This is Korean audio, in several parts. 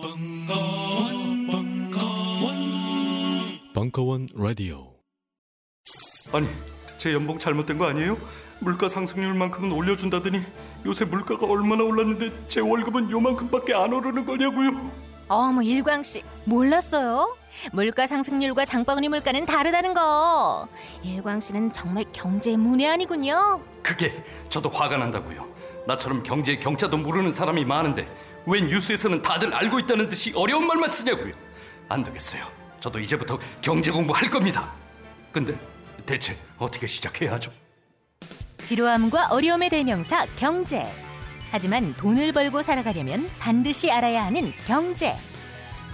벙커원, 벙커원, 벙커원 라디오. 아니, 제 연봉 잘못된 거 아니에요? 물가 상승률만큼은 올려준다더니 요새 물가가 얼마나 올랐는데 제 월급은 요만큼밖에 안 오르는 거냐고요? 어머 일광 씨 몰랐어요? 물가 상승률과 장바구니 물가는 다르다는 거. 일광 씨는 정말 경제 문외한이군요. 그게 저도 화가 난다고요. 나처럼 경제 경자도 모르는 사람이 많은데 왜 뉴스에서는 다들 알고 있다는 듯이 어려운 말만 쓰냐고요? 안 되겠어요. 저도 이제부터 경제 공부할 겁니다. 근데 대체 어떻게 시작해야 하죠? 지루함과 어려움의 대명사 경제. 하지만 돈을 벌고 살아가려면 반드시 알아야 하는 경제.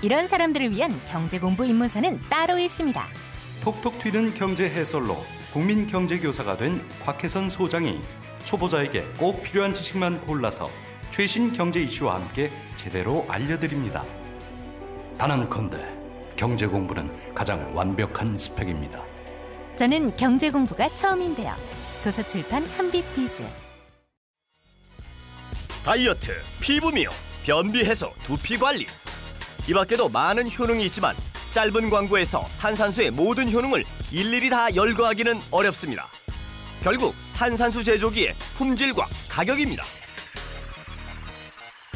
이런 사람들을 위한 경제 공부 입문서는 따로 있습니다. 톡톡 튀는 경제 해설로 국민 경제 교사가 된 곽혜선 소장이 초보자에게 꼭 필요한 지식만 골라서 최신 경제 이슈와 함께 제대로 알려드립니다. 단언컨대 경제 공부는 가장 완벽한 스펙입니다. 저는 경제 공부가 처음인데요. 도서출판 한빛비즈. 다이어트, 피부 미용, 변비 해소, 두피 관리. 이 밖에도 많은 효능이 있지만 짧은 광고에서 탄산수의 모든 효능을 일일이 다 열거하기는 어렵습니다. 결국 탄산수 제조기의 품질과 가격입니다.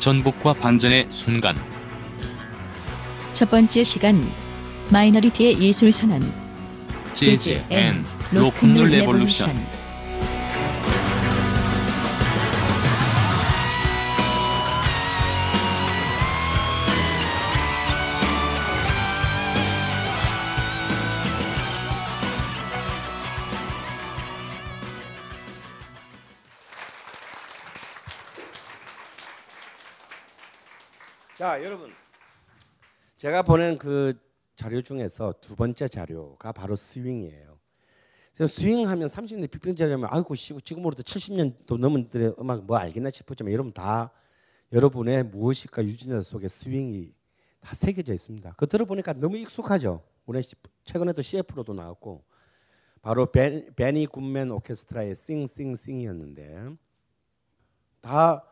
전복과 반전의 순간. 첫 번째 시간 minority의 예술 선언 jazz and rock'n'roll revolution. 자, 여러분. 제가 보낸 그 자료 중에서 두 번째 자료가 바로 스윙이에요. 그래서 스윙하면 30년 빅밴드라면 아이고 지금으로부터 70년도 넘은 들의 음악 뭐 알겠나 싶었지만 여러분 다 여러분의 무엇일까 유진자 속에 스윙이 다 새겨져 있습니다. 그 들어보니까 너무 익숙하죠. 우리 최근에도 CF로도 나왔고 바로 벤, 베니 굿맨 오케스트라의 싱 싱 싱이었는데 다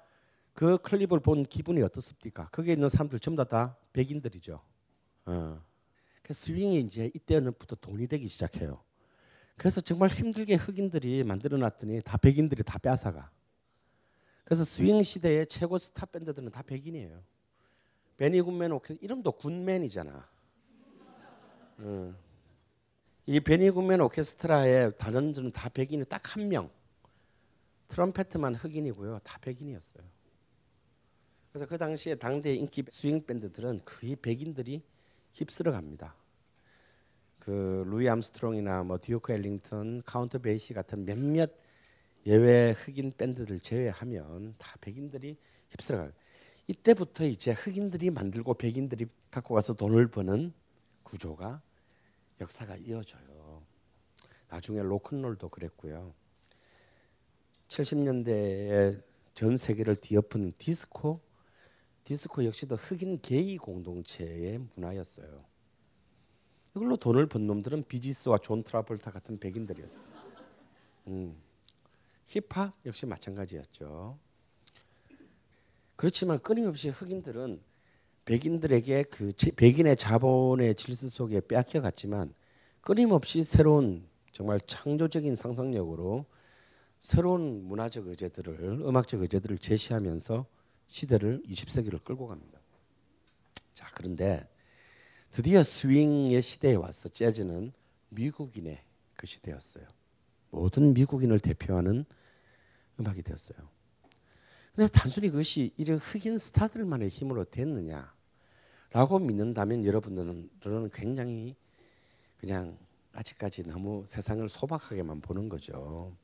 그 클립을 본 기분이 어떻습니까? 거기에 있는 사람들 전부 다, 다 백인들이죠. 어. 그 스윙이 이제 이때부터 돈이 되기 시작해요. 그래서 정말 힘들게 흑인들이 만들어놨더니 다 백인들이 다 뺏어가. 그래서 스윙 시대의 최고 스타 밴드들은 다 백인이에요. 베니 굿맨 오케 이름도 굿맨이잖아. 어. 이 베니 굿맨 오케스트라의 단원들은 다 백인이 딱 한 명. 트럼페트만 흑인이고요. 다 백인이었어요. 그래서 그 당시에 당대 인기 스윙 밴드들은 거의 백인들이 휩쓸어 갑니다. 그 루이 암스트롱이나 뭐 듀크 엘링턴, 카운트 베이시 같은 몇몇 예외 흑인 밴드를 제외하면 다 백인들이 휩쓸어 가요. 이때부터 이제 흑인들이 만들고 백인들이 갖고 가서 돈을 버는 구조가 역사가 이어져요. 나중에 로큰롤도 그랬고요. 70년대에 전 세계를 뒤엎은 디스코, 디스코 역시도 흑인 게이 공동체의 문화였어요. 이걸로 돈을 번 놈들은 비지스와 존 트라볼타 같은 백인들이었어. 음. 힙합 역시 마찬가지였죠. 그렇지만 끊임없이 흑인들은 백인들에게 그 백인의 자본의 질서 속에 빼앗겨 갔지만 끊임없이 새로운 정말 창조적인 상상력으로 새로운 문화적 의제들을 음악적 의제들을 제시하면서 시대를 20세기를 끌고 갑니다. 자 그런데 드디어 스윙의 시대에 와서 재즈는 미국인의 그 시대였어요. 모든 미국인을 대표하는 음악이 되었어요. 근데 단순히 그것이 이런 흑인 스타들만의 힘으로 됐느냐라고 믿는다면 여러분들은 굉장히 그냥 아직까지 너무 세상을 소박하게만 보는 거죠.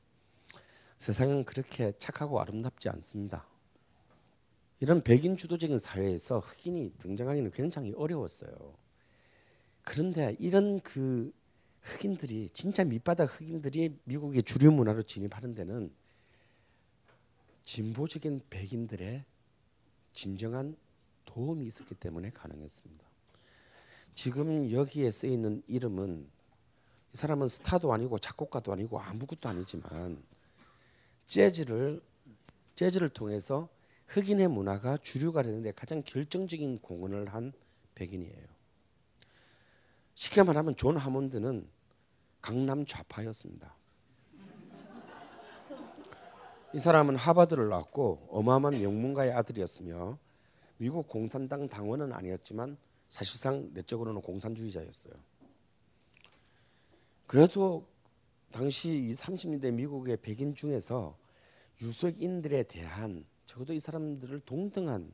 세상은 그렇게 착하고 아름답지 않습니다. 이런 백인 주도적인 사회에서 흑인이 등장하기는 굉장히 어려웠어요. 그런데 이런 그 흑인들이 진짜 밑바닥 흑인들이 미국의 주류 문화로 진입하는 데는 진보적인 백인들의 진정한 도움이 있었기 때문에 가능했습니다. 지금 여기에 쓰여 있는 이름은 이 사람은 스타도 아니고 작곡가도 아니고 아무것도 아니지만 재즈를 재즈를 통해서 흑인의 문화가 주류가 되는데 가장 결정적인 공헌을 한 백인이에요. 쉽게 말하면 존 하몬드는 강남 좌파였습니다. 이 사람은 하버드를 나왔고 어마어마한 명문가의 아들이었으며 미국 공산당 당원은 아니었지만 사실상 내적으로는 공산주의자였어요. 그래도 당시 이 30년대 미국의 백인 중에서 유색인들에 대한 적어도 이 사람들을 동등한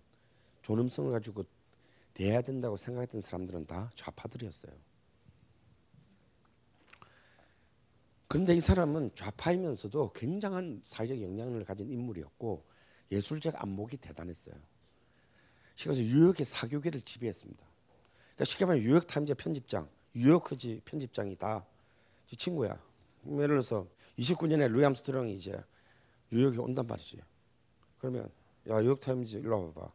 존엄성을 가지고 대해야 된다고 생각했던 사람들은 다 좌파들이었어요. 그런데 이 사람은 좌파이면서도 굉장한 사회적 영향력을 가진 인물이었고 예술적 안목이 대단했어요. 그래서 뉴욕의 사교계를 지배했습니다. 그러니까 쉽게 말하면 뉴욕 타임즈 편집장, 뉴요커지 편집장이 다 지 친구야. 예를 들어서 29년에 루이 암스트롱이 이제 뉴욕에 온단 말이지. 그러면 야 뉴욕 타임즈 일로 와봐.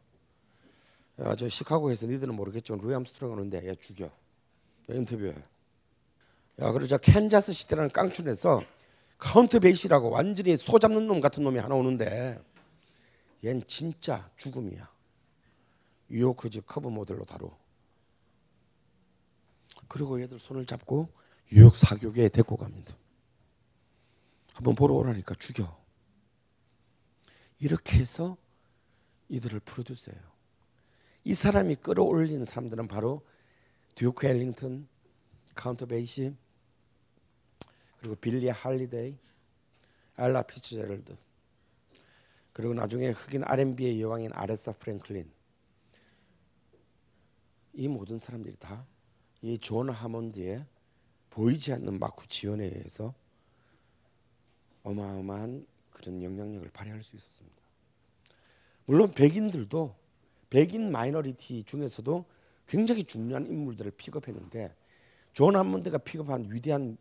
야 저 시카고에서 니들은 모르겠지만 루이 암스트롱 오는데 얘 죽여. 야, 인터뷰해. 야 그러자 캔자스 시티라는 깡촌에서 카운트 베이시라고 완전히 소 잡는 놈 같은 놈이 하나 오는데 얜 진짜 죽음이야. 뉴요커지 커버 모델로 다뤄. 그리고 얘들 손을 잡고 뉴욕 사교계에 데리고 갑니다. 한번 보러 오라니까 죽여. 이렇게 해서 이들을 produce해요. 이 사람이 끌어올리는 사람들은 바로 듀크 엘링턴, 카운트 베이시, 그리고 빌리 할리데이, 엘라 피츠제럴드, 그리고 나중에 흑인 R&B의 여왕인 아레사 프랭클린. 이 모든 사람들이 다 이 존 하몬드의 보이지 않는 막후 지원에 의해서 어마어마한 그런 영향력을 발휘할 수 있었습니다. 물론 백인들도 백인 minority 중에서도 굉장히 중요한 인물들을 픽업했는데 존 하몬드가 픽업한 위대한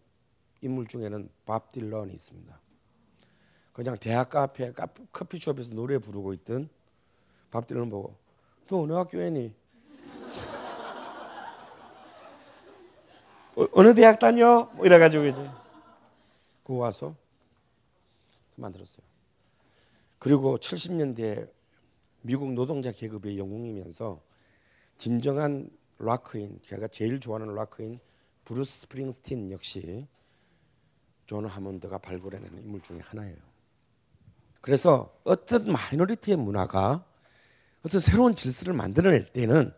인물 중에는 밥 딜런이 있습니다. 그냥 대학 카페 커피숍에서 노래 부르고 있던 밥 딜런 보고 너 어느 학교 애니? 어, 느 대학 다녀? 뭐 이래가지고 이제 그 와서 만들었어요. 그리고 70년대 미국 노동자 계급의 영웅이면서 진정한 락커인 제가 제일 좋아하는 락커인 브루스 스프링스틴 역시 존 하몬드가 발굴해낸 인물 중에 하나예요. 그래서 어떤 minority의 문화가 어떤 새로운 질서를 만들어낼 때는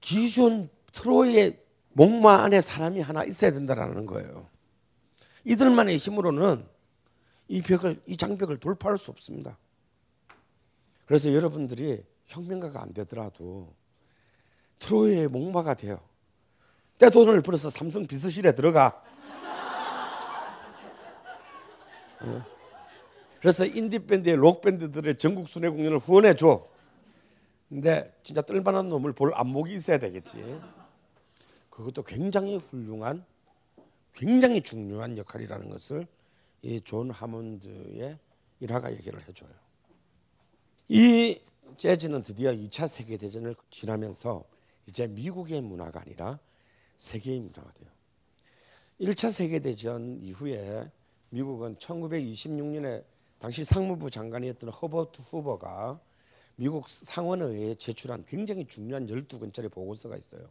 기존 트로이의 목마 안에 사람이 하나 있어야 된다라는 거예요. 이들만의 힘으로는 이 벽을 이 장벽을 돌파할 수 없습니다. 그래서 여러분들이 혁명가가 안 되더라도 트로이의 목마가 돼요. 때 돈을 벌어서 삼성 비서실에 들어가. 그래서 인디 밴드의 록 밴드들의 전국 순회 공연을 후원해 줘. 근데 진짜 뜰만한 놈을 볼 안목이 있어야 되겠지. 그것도 굉장히 훌륭한 굉장히 중요한 역할이라는 것을 이 존 하몬드의 일화가 얘기를 해줘요. 이 재즈는 드디어 2차 세계 대전을 지나면서 이제 미국의 문화가 아니라 세계의 문화가 돼요. 1차 세계 대전 이후에 미국은 1926년에 당시 상무부 장관이었던 허버트 후버가 미국 상원의회에 제출한 굉장히 중요한 12권짜리 보고서가 있어요.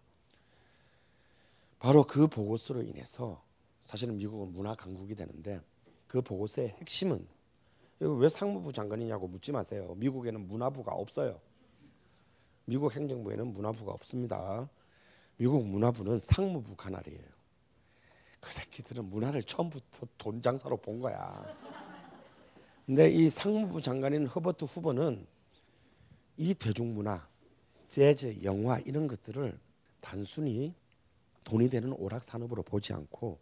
바로 그 보고서로 인해서 사실은 미국은 문화 강국이 되는데 그 보고서의 핵심은 왜 상무부 장관이냐고 묻지 마세요. 미국에는 문화부가 없어요. 미국 행정부에는 문화부가 없습니다. 미국 문화부는 상무부 관할이에요. 그 새끼들은 문화를 처음부터 돈 장사로 본 거야. 근데 이 상무부 장관인 허버트 후보는 이 대중문화, 재즈, 영화 이런 것들을 단순히 돈이 되는 오락 산업으로 보지 않고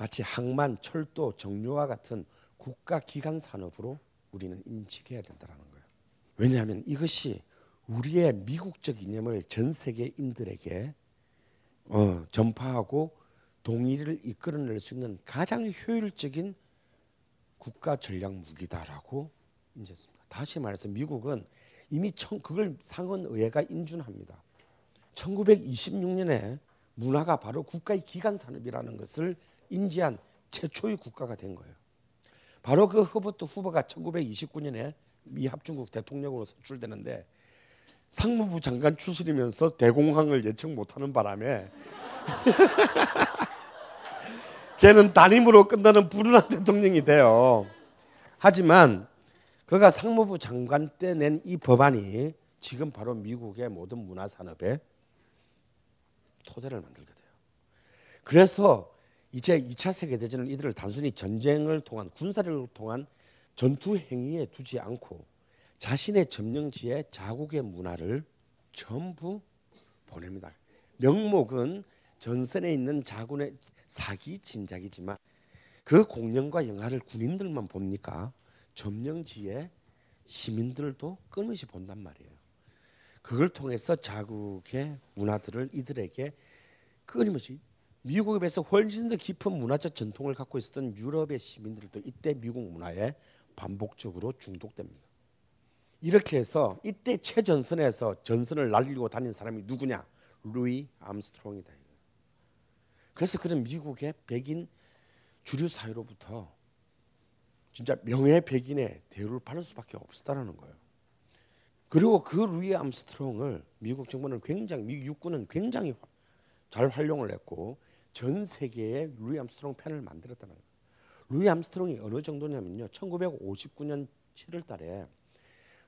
마치 항만, 철도, 정유와 같은 국가 기관 산업으로 우리는 인식해야 된다는 거예요. 왜냐하면 이것이 우리의 미국적 이념을 전 세계인들에게 어, 전파하고 동의를 이끌어낼 수 있는 가장 효율적인 국가 전략 무기다라고 인정했습니다. 다시 말해서 미국은 이미 청, 그걸 상원 의회가 인준합니다. 1926년에 문화가 바로 국가의 기간 산업이라는 것을 인지한 최초의 국가가 된 거예요. 바로 그 허버트 후보가 1929년에 미 합중국 대통령으로 선출되는데 상무부 장관 출신이면서 대공황을 예측 못하는 바람에 걔는 단임으로 끝나는 불운한 대통령이 돼요. 하지만 그가 상무부 장관 때 낸 이 법안이 지금 바로 미국의 모든 문화 산업에 토대를 만들게 돼요. 그래서 이제 2차 세계 대전을 이들을 단순히 전쟁을 통한 군사력을 통한 전투 행위에 두지 않고 자신의 점령지에 자국의 문화를 전부 보냅니다. 명목은 전선에 있는 자군의 사기 진작이지만 그 공연과 영화를 군인들만 봅니까? 점령지의 시민들도 끊임없이 본단 말이에요. 그걸 통해서 자국의 문화들을 이들에게 끊임없이 미국에 비해서 훨씬 더 깊은 문화적 전통을 갖고 있었던 유럽의 시민들도 이때 미국 문화에 반복적으로 중독됩니다. 이렇게 해서 이때 최전선에서 전선을 날리고 다닌 사람이 누구냐? 루이 암스트롱이다. 그래서 그런 미국의 백인 주류 사회로부터 진짜 명예 백인의 대우를 받을 수밖에 없었다는 거예요. 그리고 그 루이 암스트롱을 미국 정부는 굉장히 미국 육군은 굉장히 잘 활용을 했고 전 세계에 루이 암스트롱 팬을 만들었다는 거예요. 루이 암스트롱이 어느 정도냐면요. 1959년 7월 달에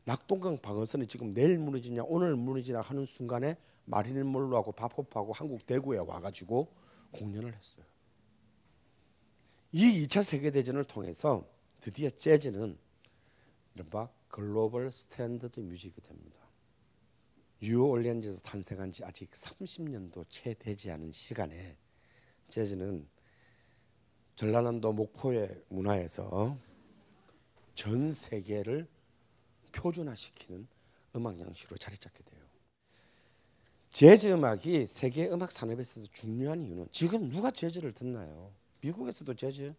낙동강 방어선이 지금 내일 무너지냐 오늘 무너지냐 하는 순간에 마릴린 먼로하고 밥 호프하고 한국 대구에 와가지고 공연을 했어요. 이 2차 세계대전을 통해서 드디어 재즈는 이른바 global standard music이 됩니다. 뉴올리언즈에서 탄생한 지 아직 30년도 채 되지 않은 시간에 재즈는 전라남도 목포의 문화에서 전 세계를 표준화시키는 음악 양식으로 자리 잡게 돼요. 재즈 음악이 세계 음악 산업에 있어서 중요한 이유는 지금 누가 재즈를 듣나요? 미국에서도 재즈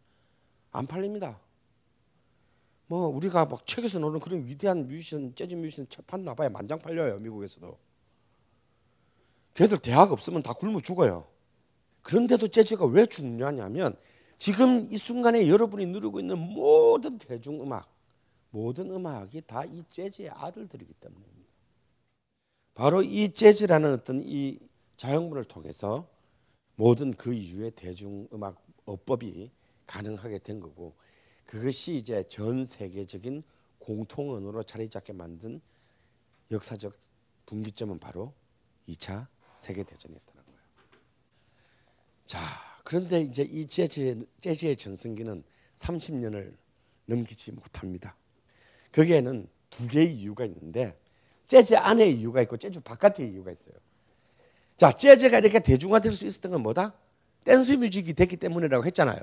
안 팔립니다. 뭐 우리가 막 책에서 노는 그런 위대한 뮤지션, 재즈 뮤지션 책 판나 봐야 만장 팔려요 미국에서도. 걔들 대학 없으면 다 굶어 죽어요. 그런데도 재즈가 왜 중요하냐면 지금 이 순간에 여러분이 누리고 있는 모든 대중 음악, 모든 음악이 다 이 재즈의 아들들이기 때문입니다. 바로 이 재즈라는 어떤 이 자연문을 통해서 모든 그 이후의 대중 음악 어법이 가능하게 된 거고 그것이 이제 전 세계적인 공통 언어로 자리 잡게 만든 역사적 분기점은 바로 2차 세계 대전이었다는 거예요. 자, 그런데 이제 이 재즈 재즈의 전성기는 30년을 넘기지 못합니다. 거기에는 두 개의 이유가 있는데 재즈 안에 이유가 있고 재즈 바깥에 이유가 있어요. 자, 재즈가 이렇게 대중화될 수 있었던 건 뭐다? 댄스 뮤직이 됐기 때문이라고 했잖아요.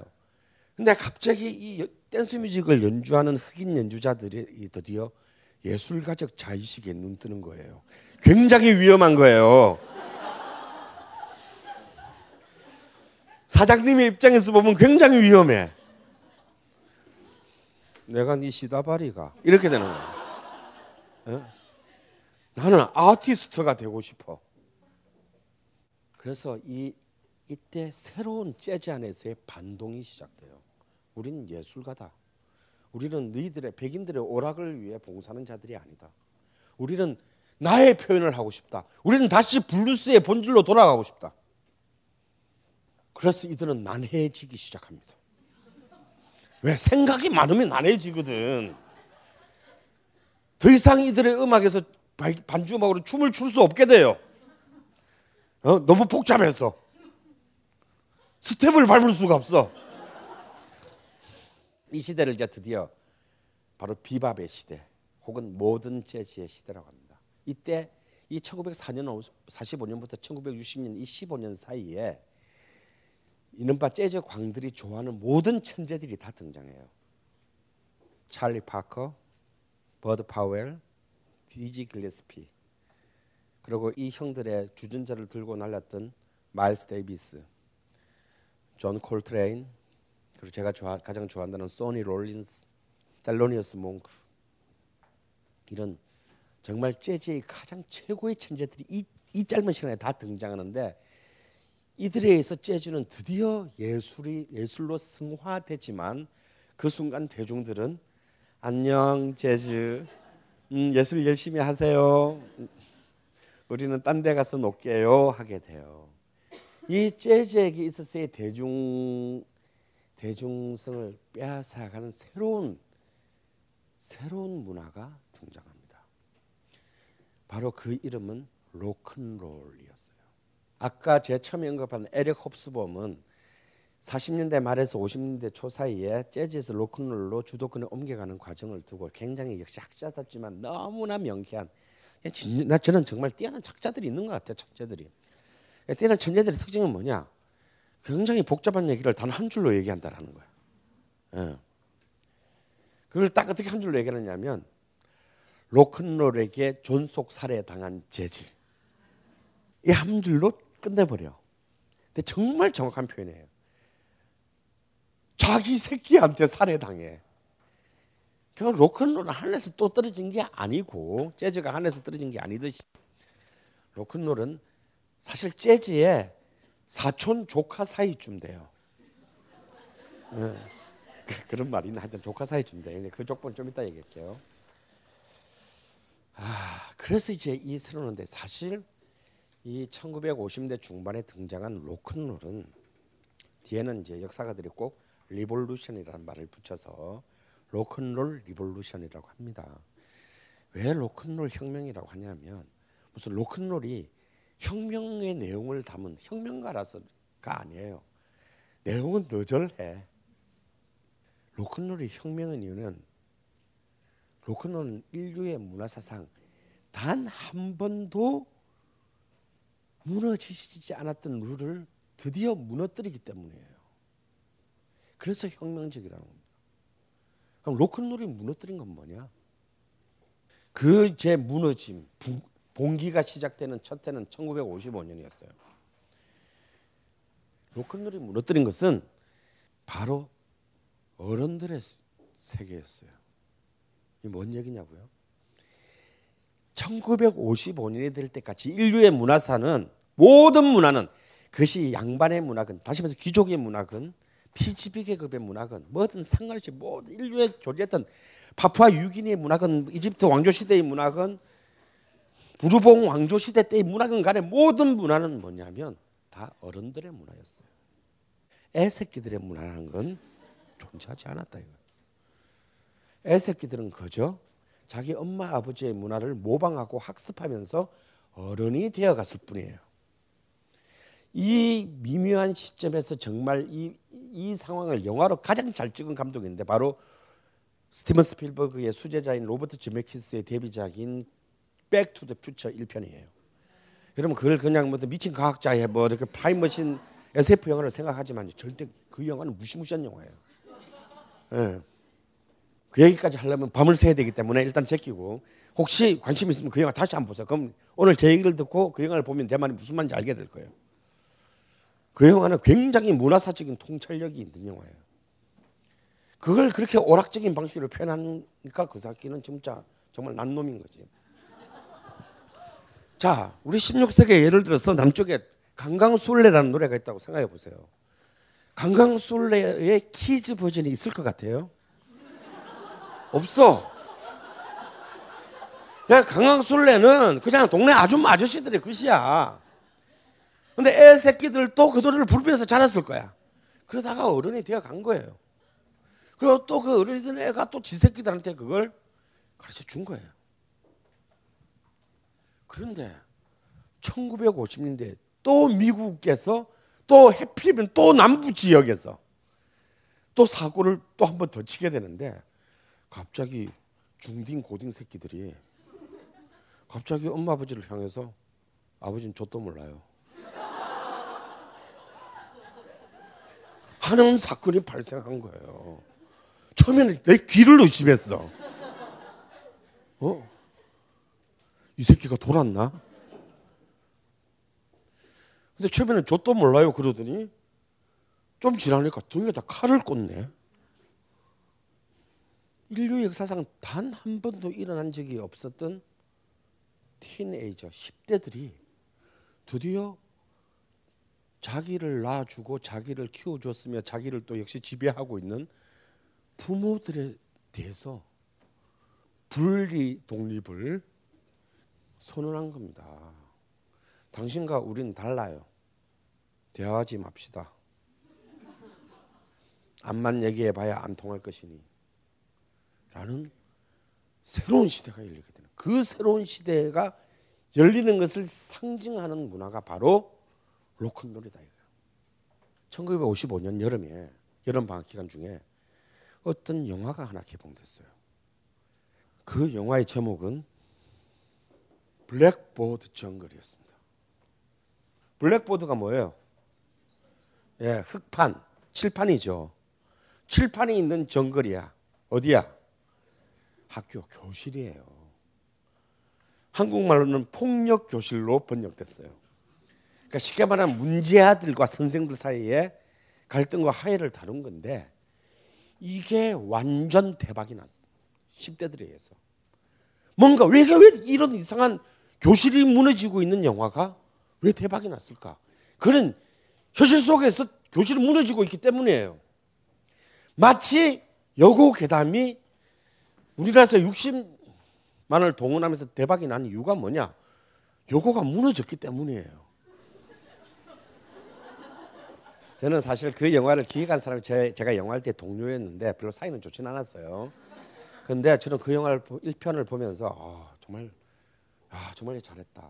근데 갑자기 이 댄스 뮤직을 연주하는 흑인 연주자들이 드디어 예술가적 자의식에 눈뜨는 거예요. 굉장히 위험한 거예요. 사장님의 입장에서 보면 굉장히 위험해. 내가 네 시다바리가 이렇게 되는 거야. 어? 나는 아티스트가 되고 싶어. 그래서 이 이때 새로운 재즈 안에서의 반동이 시작돼요. 우리는 예술가다. 우리는 너희들의 백인들의 오락을 위해 봉사하는 자들이 아니다. 우리는 나의 표현을 하고 싶다. 우리는 다시 블루스의 본질로 돌아가고 싶다. 그래서 이들은 난해해지기 시작합니다. 왜 생각이 많으면 난해지거든. 더 이상 이들의 음악에서 반주 음악으로 춤을 출 수 없게 돼요. 어? 너무 복잡해서 스텝을 밟을 수가 없어. 이 시대를 이제 드디어 바로 비밥의 시대 혹은 모던 재즈의 시대라고 합니다. 이때 이 1904년 45년부터 1960년 이 15년 사이에 이른바 재즈 광들이 좋아하는 모든 천재들이 다 등장해요. 찰리 파커, 버드 파웰, 디지 길레스피, 그리고 이 형들의 주전자를 들고 날렸던 마일스 데이비스, 존 콜트레인, 그리고 제가 좋아, 가장 좋아한다는 소니 롤린스, 셀로니어스 몽크 이런 정말 재즈의 가장 최고의 천재들이 이, 이 짧은 시간에 다 등장하는데 이들에 의해서 재즈는 드디어 예술이 예술로 승화되지만 그 순간 대중들은 안녕 재즈 음, 예술 열심히 하세요. 우리는 딴 데 가서 놀게요 하게 돼요. 이 재즈에게 있어서의 대중 대중성을 빼앗아가는 새로운 새로운 문화가 등장합니다. 바로 그 이름은 로큰롤이었어요. 아까 제 처음에 언급한 에릭 홉스범은 40년대 말에서 50년대 초 사이에 재즈에서 로큰롤로 주도권을 옮겨가는 과정을 두고 굉장히 역시 학자답지만 너무나 명쾌한 나 저는 정말 뛰어난 작자들이 있는 것 같아요. 천재들이. 뛰어난 천재들의 특징은 뭐냐? 굉장히 복잡한 얘기를 단 한 줄로 얘기한다라는 거야. 예. 그걸 딱 어떻게 한 줄로 얘기하느냐면 로큰롤에게 존속 살해 당한 재즈. 이 한 줄로 끝내버려. 근데 정말 정확한 표현이에요. 자기 새끼한테 살해당해. 그 로큰롤은 하늘에서 또 떨어진 게 아니고 재즈가 하늘에서 떨어진 게 아니듯이 로큰롤은 사실 재즈의 사촌 조카 사이쯤 돼요. 네. 그런 말이 하여튼 조카 사이쯤 돼요. 그 족보는 좀 이따 얘기할게요. 아, 그래서 이제 이 새로운데 사실 이 1950대 중반에 등장한 로큰롤은 뒤에는 이제 역사가들이 꼭 revolution이라는 말을 붙여서 로큰롤 revolution이라고 합니다. 왜 로큰롤 혁명이라고 하냐면 무슨 로큰롤이 혁명의 내용을 담은 혁명가라서가 아니에요. 내용은 너절해. 로큰롤이 혁명의 이유는 로큰롤은 인류의 문화사상 단 한 번도 무너지지 않았던 룰을 드디어 무너뜨리기 때문이에요. 그래서 혁명적이라는 겁니다. 그럼 로큰롤이 무너뜨린 건 뭐냐? 그 제 무너짐, 봉기가 시작되는 첫 해는 1955년이었어요. 로큰롤이 무너뜨린 것은 바로 어른들의 세계였어요. 이뭔 얘기냐고요? 1955년이 될 때까지 인류의 문화사는 모든 문화는 그것이 양반의 문화건 다시 말해서 귀족의 문화건 피지비 계급의 문화건 뭐든 상관없이 모든 인류의 존재했던 파푸아 유기니의 문화건 이집트 왕조 시대의 문화건 부르봉 왕조 시대 때의 문화건 간에 모든 문화는 뭐냐면 다 어른들의 문화였어요. 애새끼들의 문화라는 건 존재하지 않았다 이거. 애새끼들은 그저 자기 엄마 아버지의 문화를 모방하고 학습하면서 어른이 되어갔을 뿐이에요. 이 미묘한 시점에서 정말 이, 이 상황을 영화로 가장 잘 찍은 감독인데 바로 스티븐 스필버그의 수제자인 로버트 저메키스의 데뷔작인 Back to the Future 1편이에요. 여러분 그걸 그냥 뭐 미친 과학자의 뭐 이렇게 타임머신 SF 영화를 생각하지만 절대 그 영화는 무시무시한 영화예요. 예. 그 얘기까지 하려면 밤을 새야 되기 때문에 일단 제끼고 혹시 관심 있으면 그 영화 다시 한번 보세요. 그럼 오늘 제 얘기를 듣고 그 영화를 보면 제 말이 무슨 말인지 알게 될 거예요. 그 영화는 굉장히 문화사적인 통찰력이 있는 영화예요. 그걸 그렇게 오락적인 방식으로 표현하니까 그 새끼는 진짜 정말 난놈인 거지. 자, 우리 16세기 예를 들어서 남쪽에 강강술래라는 노래가 있다고 생각해 보세요. 강강술래의 키즈 버전이 있을 것 같아요. 없어. 그냥 강강술래는 그냥 동네 아줌마 아저씨들의 글씨야. 근데 애 새끼들도 그 노래를 부르면서 자랐을 거야. 그러다가 어른이 되어 간 거예요. 그리고 또 그 어른이 된 애가 또 지 새끼들한테 그걸 가르쳐 준 거예요. 그런데 1950년대 또 미국에서 또 해필이면 또 남부 지역에서 또 사고를 또 한 번 더 치게 되는데 갑자기 중딩 고딩 새끼들이 갑자기 엄마 아버지를 향해서 아버지는 저도 몰라요. 하는 사건이 발생한 거예요. 처음에는 내 귀를 의심했어. 어? 이 새끼가 돌았나? 근데 처음에는 저도 몰라요 그러더니 좀 지나니까 등에다 칼을 꽂네. 인류 역사상 단 한 번도 일어난 적이 없었던 티네이저 10대들이 드디어 자기를 낳아주고 자기를 키워줬으며 자기를 또 역시 지배하고 있는 부모들에 대해서 분리 독립을 선언한 겁니다. 당신과 우리는 달라요. 대화하지 맙시다. 암만 얘기해봐야 안 통할 것이니. 라는 새로운 시대가 열리게 되는 그 새로운 시대가 열리는 것을 상징하는 문화가 바로 로큰롤이다 이거예요. 1955년 여름에 여름 방학 기간 중에 어떤 영화가 하나 개봉됐어요. 그 영화의 제목은 블랙보드 정글이었습니다. 블랙보드가 뭐예요? 예, 흑판, 칠판이죠. 칠판이 있는 정글이야. 어디야? 학교 교실이에요. 한국말로는 폭력 교실로 번역됐어요. 그러니까 쉽게 말하면 문제아들과 선생들 사이에 갈등과 화해를 다룬 건데 이게 완전 대박이 났어요. 10대들에 의해서. 뭔가 왜, 왜 이런 이상한 교실이 무너지고 있는 영화가 왜 대박이 났을까? 그런 현실 속에서 교실이 무너지고 있기 때문이에요. 마치 여고 괴담이 우리나라에서 60만을 동원하면서 대박이 난 이유가 뭐냐? 여고가 무너졌기 때문이에요. 저는 사실 그 영화를 기획한 사람이 제, 제가 영화할 때 동료였는데 별로 사이는 좋지는 않았어요. 근데 저는 그 영화를 1편을 보면서 아, 정말 아, 정말 잘했다.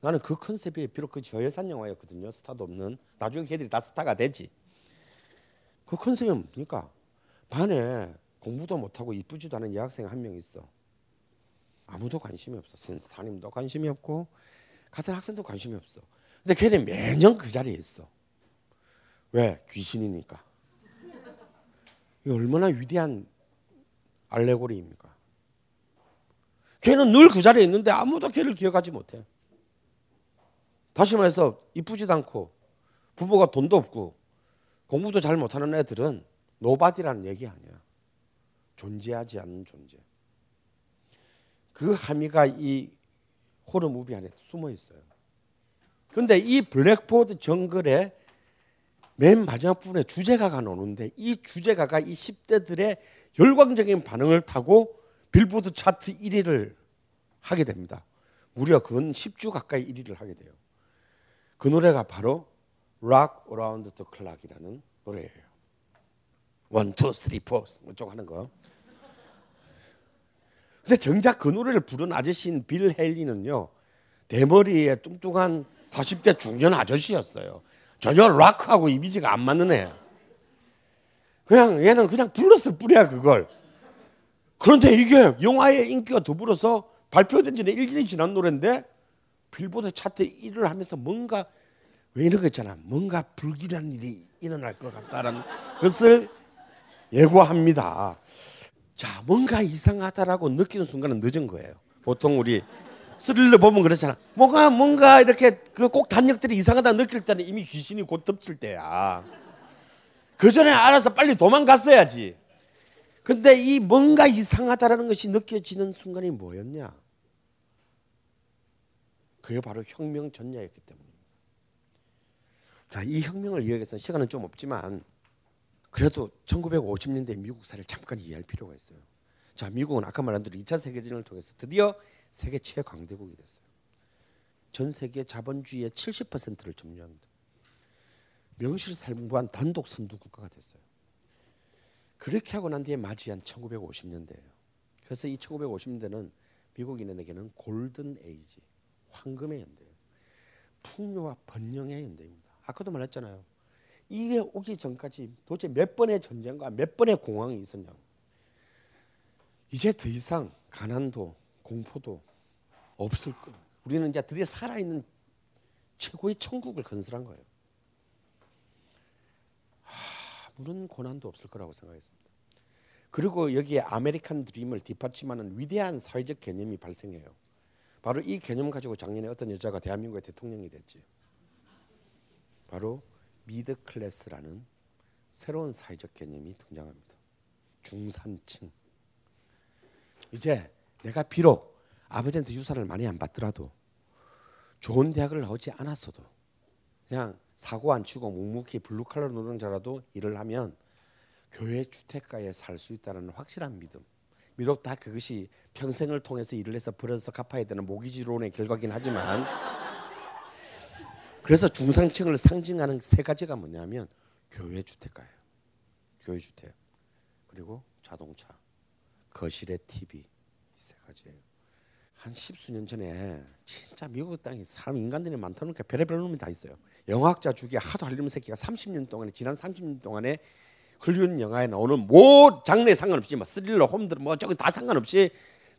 나는 그 컨셉이 비록 그 저예산 영화였거든요. 스타도 없는. 나중에 걔들이 다 스타가 되지. 그 컨셉이 뭡니까? 반에 공부도 못하고 이쁘지도 않은 여학생 한 명 있어. 아무도 관심이 없어. 선생님도 관심이 없고 같은 학생도 관심이 없어. 근데 걔는 매년 그 자리에 있어. 왜? 귀신이니까. 이 얼마나 위대한 알레고리입니까? 걔는 늘 그 자리에 있는데 아무도 걔를 기억하지 못해. 다시 말해서 이쁘지도 않고 부모가 돈도 없고 공부도 잘 못하는 애들은 nobody라는 얘기 아니야. 존재하지 않는 존재. 그 함의가 이 horror movie 안에 숨어 있어요. 근데 이 Blackboard Jungle에 맨 마지막 부분에 주제가가 나오는데 이 주제가가 이 10대들의 열광적인 반응을 타고 빌보드 차트 1위를 하게 됩니다. 무려 그건 10주 가까이 1위를 하게 돼요. 그 노래가 바로 Rock Around the Clock이라는 노래예요. One, two, three, four 어쩌고 하는 거. 근데 정작 그 노래를 부른 아저씨인 빌 헤일리는요. 대머리에 뚱뚱한 40대 중년 아저씨였어요. 전혀 락하고 이미지가 안 맞는 애. 그냥 얘는 그냥 불렀을 뿐이야 그걸. 그런데 이게 영화의 인기가 더불어서 발표된 지는 1년이 지난 노래인데 빌보드 차트 1위를 하면서 뭔가 왜 이런 거 있잖아. 뭔가 불길한 일이 일어날 것 같다라는 것을 예고합니다. 자, 뭔가 이상하다라고 느끼는 순간은 늦은 거예요. 보통 우리 스릴러 보면 그렇잖아. 뭔가 뭔가 이렇게 그 꼭 단역들이 이상하다 느낄 때는 이미 귀신이 곧 덮칠 때야. 그 전에 알아서 빨리 도망갔어야지. 근데 이 뭔가 이상하다라는 것이 느껴지는 순간이 뭐였냐? 그게 바로 혁명 전야였기 때문입니다. 자, 이 혁명을 이야기해서 시간은 좀 없지만 그래도 1950년대 미국사를 잠깐 이해할 필요가 있어요. 자, 미국은 아까 말한 대로 2차 세계대전을 통해서 드디어 세계 최강대국이 됐어요. 전 세계 자본주의의 70%를 점유합니다. 명실상부한 단독 선두 국가가 됐어요. 그렇게 하고 난 뒤에 맞이한 1950년대예요. 그래서 이 1950년대는 미국인에게는 골든 에이지, 황금의 연대예요. 풍요와 번영의 연대입니다. 아까도 말했잖아요. 이게 오기 전까지 도대체 몇 번의 전쟁과 몇 번의 공황이 있었냐고. 이제 더 이상 가난도 공포도 없을 거. 우리는 이제 드디어 살아있는 최고의 천국을 건설한 거예요. 아무런 고난도 없을 거라고 생각했습니다. 그리고 여기에 아메리칸 드림을 뒷받침하는 위대한 사회적 개념이 발생해요. 바로 이 개념 가지고 작년에 어떤 여자가 대한민국의 대통령이 됐지. 바로 middle class라는 새로운 사회적 개념이 등장합니다. 중산층. 이제 내가 비록 아버지한테 유산을 많이 안 받더라도 좋은 대학을 나오지 않았어도 그냥 사고 안 치고 묵묵히 블루칼라 노동자라도 일을 하면 교회 주택가에 살 수 있다는 확실한 믿음. 비록 다 그것이 평생을 통해서 일을 해서 벌어서 갚아야 되는 모기지론의 결과긴 하지만 그래서 중상층을 상징하는 세 가지가 뭐냐면 교회 주택가예요. 교회 주택 그리고 자동차, 거실에 TV 이세 가지예요. 한 십수년 전에 진짜 미국 땅에 사람 인간들이 많다니까 별의별 놈이 다 있어요. 영화학자 중에 하도 할리면 새끼가 30년 동안에 지난 30년 동안에 헐리우드 영화에 나오는 모 장르에 상관없이 뭐 스릴러, 홈드라 뭐 저거 다 상관없이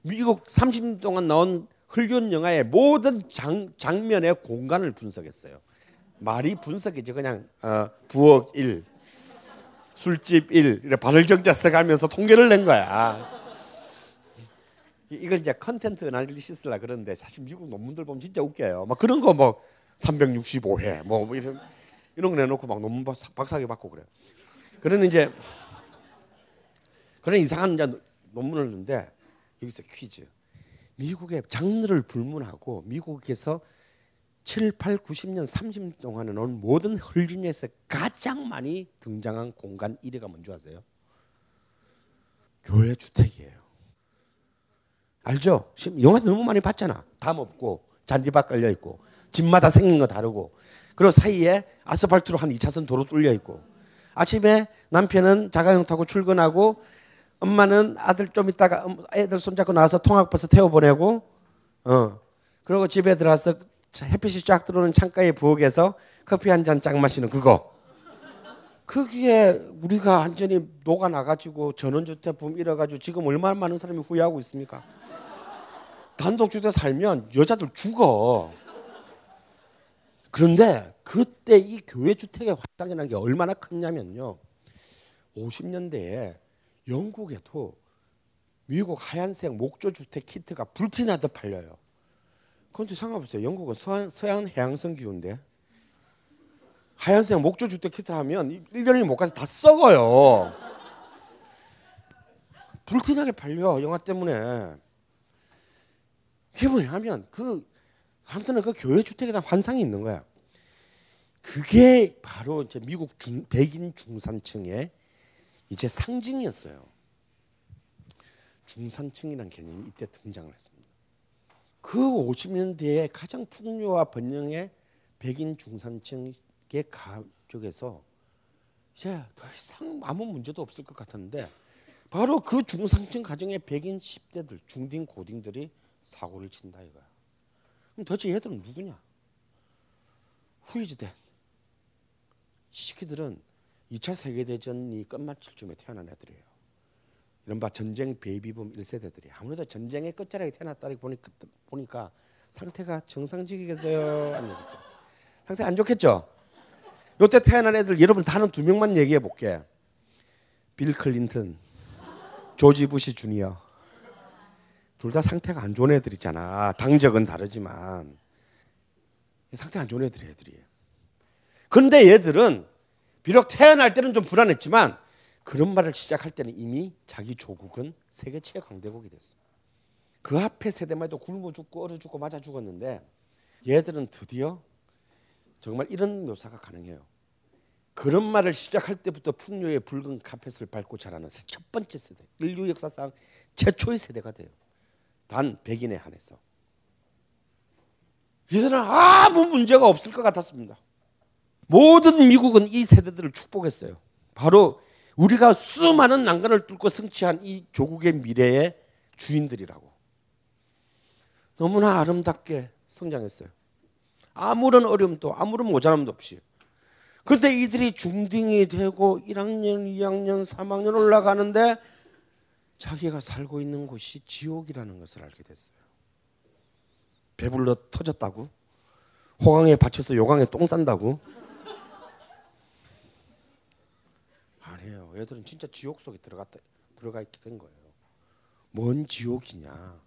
미국 30년 동안 나온 헐리우드 영화의 모든 장, 장면의 공간을 분석했어요. 말이 분석이지 그냥 어, 부엌 1, 술집 1 이래 발을 정자 써가면서 통계를 낸 거야. 이걸 이제 컨텐트 애널리시스라 그러는데 사실 미국 논문들 보면 진짜 웃겨요. 막 그런 거 뭐 365회 뭐 이런 이런 거 내놓고 막 논문 박사학위 받고 그래요. 그러는 이제 그런 이상한 논문을 넣는데 여기서 퀴즈. 미국의 장르를 불문하고 미국에서 7, 8, 90년, 30년 동안에 나온 모든 헐리우드에서 가장 많이 등장한 공간 1위가 뭔지 아세요? 교회 주택이에요. 알죠? 영화 너무 많이 봤잖아. 담 없고 잔디밭 깔려 있고 집마다 생긴 거 다르고 그리고 사이에 아스팔트로 한 2차선 도로 뚫려 있고 아침에 남편은 자가용 타고 출근하고 엄마는 아들 좀 있다가 애들 손잡고 나와서 통학버스 태워 보내고 어 그리고 집에 들어와서 햇빛이 쫙 들어오는 창가의 부엌에서 커피 한 잔 쫙 마시는 그거 거기에 우리가 완전히 녹아 나가지고 전원주택 붐 잃어가지고 지금 얼마나 많은 사람이 후회하고 있습니까? 단독주택 살면 여자들 죽어. 그런데 그때 이 교회 주택의 확장이라는 게 얼마나 컸냐면요. 50년대에 영국에도 미국 하얀색 목조 주택 키트가 불티나듯 팔려요. 그런데 상관없어요. 영국은 서한, 서양 해양성 기후인데 하얀색 목조 주택 키트 하면 1년이 못 가서 다 썩어요. 불티나게 팔려 영화 때문에. 그게 뭐냐면 그 아무튼 그 교회 주택에 대한 환상이 있는 거야. 그게 바로 이제 미국 중, 백인 중산층의 이제 상징이었어요. 중산층이라는 개념이 이때 등장을 했습니다. 그 50년대에 가장 풍요와 번영의 백인 중산층의 가족에서 이제 더 이상 아무 문제도 없을 것 같았는데 바로 그 중산층 가정의 백인 10대들 중딩 고딩들이 사고를 친다 이거야. 그럼 도대체 얘들은 누구냐? 후이즈된 시키들은 2차 세계대전이 끝마칠 쯤에 태어난 애들이에요. 이른바 전쟁 베이비붐 1세대들이 아무래도 전쟁의 끝자락에 태어났다 보니까, 상태가 정상적이겠어요? 안 되겠어요? 상태 안 좋겠죠? 요때 태어난 애들 여러분 다는 두 명만 얘기해 볼게. 빌 클린턴, 조지 부시 주니어. 둘 다 상태가 안 좋은 애들이잖아. 당적은 다르지만 상태 안 좋은 애들이 애들이에요. 그런데 얘들은 비록 태어날 때는 좀 불안했지만 그런 말을 시작할 때는 이미 자기 조국은 세계 최강대국이 됐어. 그 앞에 세대만 해도 굶어 죽고 얼어 죽고 맞아 죽었는데 얘들은 드디어 정말 이런 묘사가 가능해요. 그런 말을 시작할 때부터 풍요의 붉은 카펫을 밟고 자라는 첫 번째 세대, 인류 역사상 최초의 세대가 돼요. 단 백인에 한해서. 얘들은 아무 문제가 없을 것 같았습니다. 모든 미국은 이 세대들을 축복했어요. 바로 우리가 수많은 난관을 뚫고 승치한 이 조국의 미래의 주인들이라고. 너무나 아름답게 성장했어요. 아무런 어려움도 아무런 모자람도 없이. 그런데 이들이 중딩이 되고 1학년, 2학년, 3학년 올라가는데 자기가 살고 있는 곳이 지옥이라는 것을 알게 됐어요. 배불러 터졌다고? 호강에 받쳐서 요강에 똥 싼다고? 얘들은 진짜 지옥 속에 들어갔다 들어가 있게 된 거예요. 뭔 지옥이냐?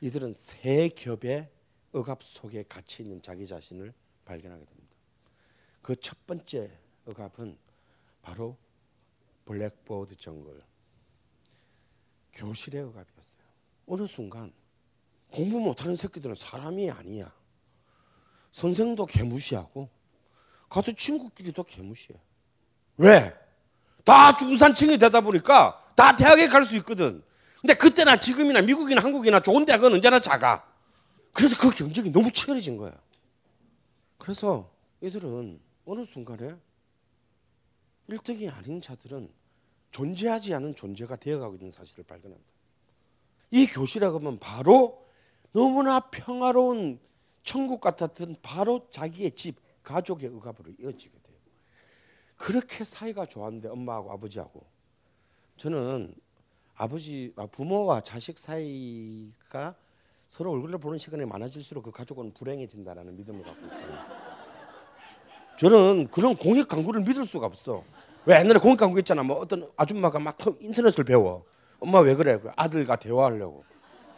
이들은 세 겹의 억압 속에 갇혀 있는 자기 자신을 발견하게 됩니다. 그 첫 번째 억압은 바로 블랙보드 정글 교실의 억압이었어요. 어느 순간 공부 못하는 새끼들은 사람이 아니야. 선생도 개무시하고 가도 친구끼리도 개무시해. 왜? 다 중산층이 되다 보니까 다 대학에 갈 수 있거든. 근데 그때나 지금이나 미국이나 한국이나 좋은 대학은 언제나 작아. 그래서 그 경쟁이 너무 치열해진 거야. 그래서 얘들은 어느 순간에 1등이 아닌 자들은 존재하지 않은 존재가 되어가고 있는 사실을 발견합니다. 이 교실이라고 하면 바로 너무나 평화로운 천국 같았던 바로 자기의 집, 가족의 억압으로 이어지게. 그렇게 사이가 좋았는데 엄마하고 아버지하고 저는 아버지 아, 부모와 자식 사이가 서로 얼굴을 보는 시간이 많아질수록 그 가족은 불행해진다라는 믿음을 갖고 있어요. 저는 그런 공익 광고를 믿을 수가 없어. 왜 옛날에 공익 광고 있잖아. 뭐 어떤 아줌마가 막 인터넷을 배워. 엄마 왜 그래? 그 아들과 대화하려고.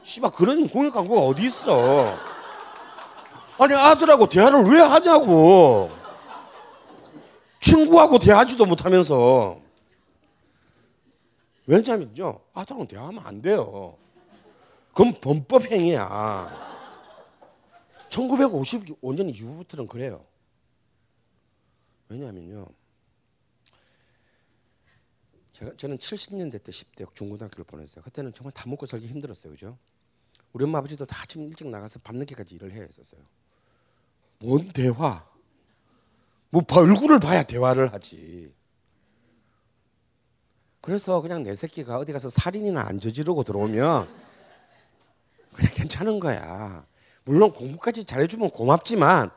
씨발 그런 공익 광고가 어디 있어? 아니 아들하고 대화를 왜 하냐고. 친구하고 대화하지도 못하면서. 왜냐면요 아들하고 대화하면 안 돼요. 그건 범법 행위야. 1955년 이후부터는 그래요. 왜냐하면요. 제가 저는 70년대 때 10대 중고등학교를 보냈어요. 그때는 정말 다 먹고 살기 힘들었어요. 그죠? 우리 엄마 아버지도 다 아침 일찍 나가서 밤늦게까지 일을 해야 했었어요. 뭔 대화? 뭐 얼굴을 봐야 대화를 하지. 그래서 그냥 내 새끼가 어디 가서 살인이나 안 저지르고 들어오면 그냥 괜찮은 거야. 물론 공부까지 잘해주면 고맙지만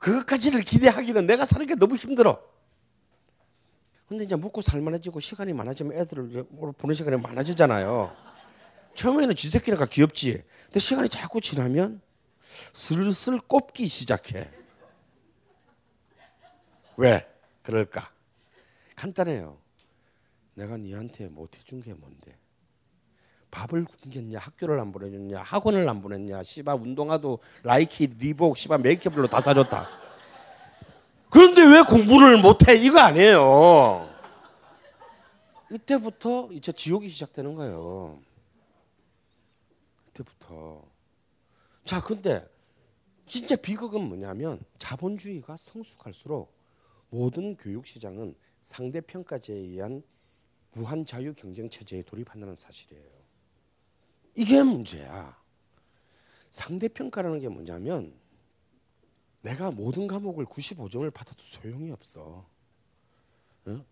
그것까지를 기대하기는 내가 사는 게 너무 힘들어. 근데 이제 묵고 살만해지고 시간이 많아지면 애들을 보는 시간이 많아지잖아요. 처음에는 지 새끼니까 귀엽지. 근데 시간이 자꾸 지나면 슬슬 꼽기 시작해. 왜 그럴까? 간단해요. 내가 니한테 못 해준 게 뭔데? 밥을 굶겼냐, 학교를 안 보내줬냐, 학원을 안 보냈냐, 씨바 운동화도 라이키, 리복, 씨바 메이크업으로 다 사줬다. 그런데 왜 공부를 못해? 이거 아니에요. 이때부터 이제 지옥이 시작되는 거예요. 이때부터. 자, 근데 진짜 비극은 뭐냐면 자본주의가 성숙할수록 모든 교육 시장은 상대 평가제에 의한 무한 자유 경쟁 체제에 돌입한다는 사실이에요. 이게 문제야. 상대 평가라는 게 뭐냐면 내가 모든 과목을 95점을 받아도 소용이 없어. 어?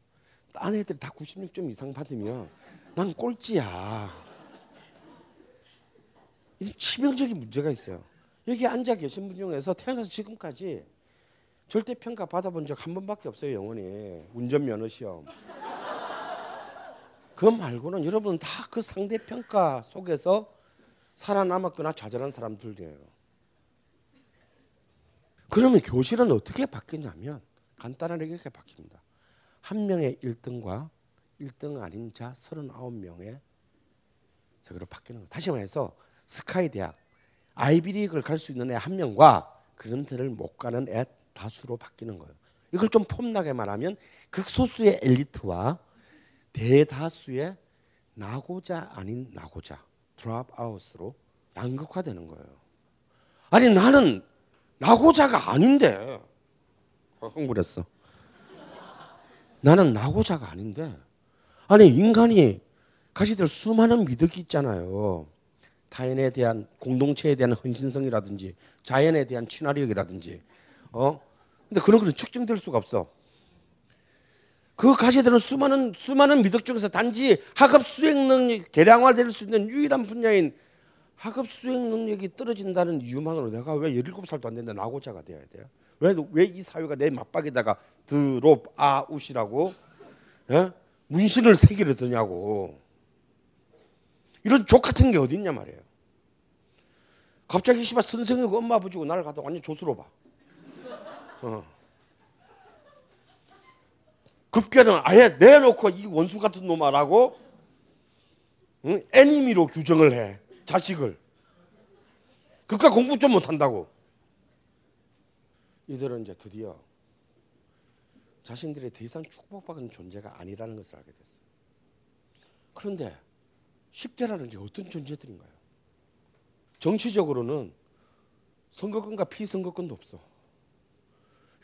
딴 애들이 다 96점 이상 받으면 난 꼴찌야. 이 치명적인 문제가 있어요. 여기 앉아 계신 분 중에서 태어나서 지금까지 절대 평가 받아본 적 한 번밖에 없어요, 영원히. 운전 면허 시험. 그 말고는 여러분 다 그 상대 평가 속에서 살아남았거나 좌절한 사람들이에요. 그러면 교실은 어떻게 바뀌냐면 간단하게 이렇게 바뀝니다. 한 명의 1등과 1등 아닌 자 39명의 저기로 바뀌는 거예요. 다시 말해서 스카이 대학 아이비리그를 갈 수 있는 애 한 명과 그런 데를 못 가는 애 다수로 바뀌는 거예요. 이걸 좀 폼나게 말하면 극소수의 엘리트와 대다수의 나고자 아닌 나고자 드롭아웃으로 양극화되는 거예요. 아니 나는 나고자가 아닌데 어, 흥분했어. 나는 나고자가 아닌데 아니 인간이 가지게 될 수많은 미덕이 있잖아요. 타인에 대한 공동체에 대한 헌신성이라든지 자연에 대한 친화력이라든지 어 근데 그런 것은 측정될 수가 없어. 그 되는 수많은 수많은 미덕 중에서 단지 학업 수행 능력 개량화될 수 있는 유일한 분야인 학업 수행 능력이 떨어진다는 이유만으로 내가 왜 17살도 안 됐는데 나고자가 돼야 돼요? 왜 왜 이 사회가 내 맞박에다가 드롭 아웃이라고 예? 문신을 새기려 드냐고. 이런 족 같은 게 어디 있냐 말이에요. 갑자기 씨발 선생이고 엄마 아버지고 나를 갖다 완전 조수로 봐. 어. 급계는 아예 내놓고 이 원수 같은 놈아라고 응? 애니미로 규정을 해 자식을 그까 공부 좀 못한다고 이들은 이제 드디어 자신들이 더 이상 축복받은 존재가 아니라는 것을 알게 됐어요. 그런데 10대라는 게 어떤 존재들인가요? 정치적으로는 선거권과 피선거권도 없어.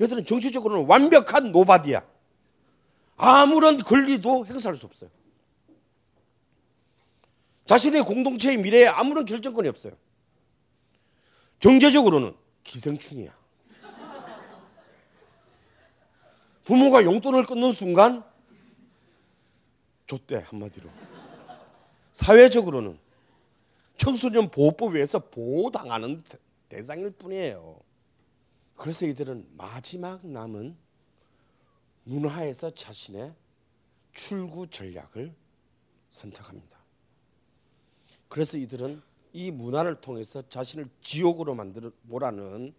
얘들은 정치적으로는 완벽한 노바디야. 아무런 권리도 행사할 수 없어요. 자신의 공동체의 미래에 아무런 결정권이 없어요. 경제적으로는 기생충이야. 부모가 용돈을 끊는 순간 줬대 한마디로. 사회적으로는 청소년 보호법에서 보호당하는 대상일 뿐이에요. 그래서 이들은 마지막 남은 문화에서 자신의 출구 전략을 선택합니다. 그래서 이들은 이 문화를 통해서 자신을 지옥으로 만들어 보라는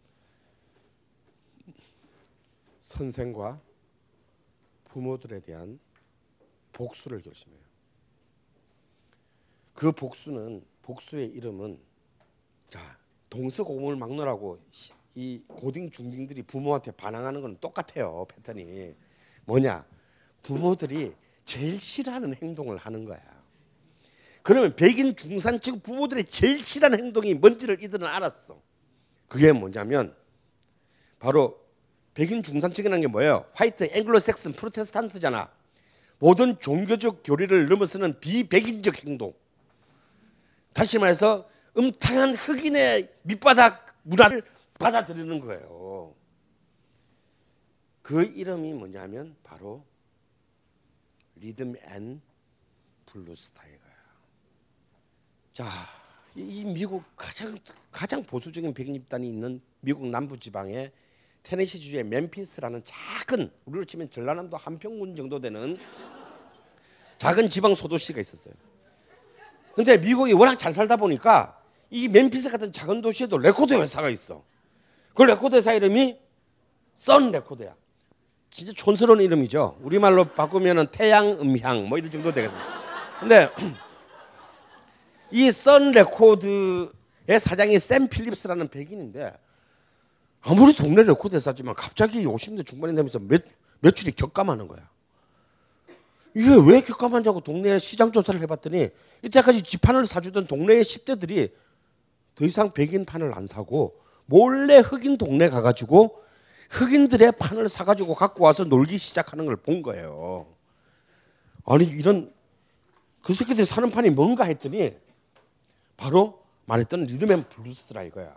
선생과 부모들에 대한 복수를 결심해요. 그 복수는 복수의 이름은 자 동서고금을 막론하고 시- 이 고딩 중딩들이 부모한테 반항하는 건 똑같아요 패턴이 뭐냐 부모들이 제일 싫어하는 행동을 하는 거야. 그러면 백인 중산층 부모들이 제일 싫어하는 행동이 뭔지를 이들은 알았어. 그게 뭐냐면 바로 백인 중산층이라는 게 뭐예요? 화이트 앵글로색슨 프로테스탄트잖아. 모든 종교적 교리를 넘어서는 비백인적 행동. 다시 말해서 음탕한 흑인의 밑바닥 문화를 받아들이는 거예요. 그 이름이 뭐냐면 바로 리듬 앤 블루스타일 거야. 자, 이- 이 미국 가장 가장 보수적인 백인 집단이 있는 미국 남부 지방의 테네시 주의 멤피스라는 작은 우리로 치면 전라남도 한평군 정도 되는 작은 지방 소도시가 있었어요. 근데 미국이 워낙 잘 살다 보니까 이 멤피스 같은 작은 도시에도 레코드 회사가 있어. 그 레코드 회사 이름이 선 레코드야. 진짜 촌스러운 이름이죠. 우리말로 바꾸면은 태양 음향 뭐 이런 정도 되겠습니다. 근데 이선 레코드의 사장이 샘 필립스라는 백인인데 아무리 동네 레코드 회사지만 갑자기 50대 중반이 되면서 매, 매출이 격감하는 거야. 이게 왜 격감하냐고 동네 시장 조사를 해봤더니 이때까지 지판을 사주던 동네의 10대들이 더 이상 백인 판을 안 사고 몰래 흑인 동네 가가지고 흑인들의 판을 사가지고 갖고 와서 놀기 시작하는 걸 본 거예요. 아니 이런 그 새끼들이 사는 판이 뭔가 했더니 바로 말했던 리듬앤 블루스더라 이거야.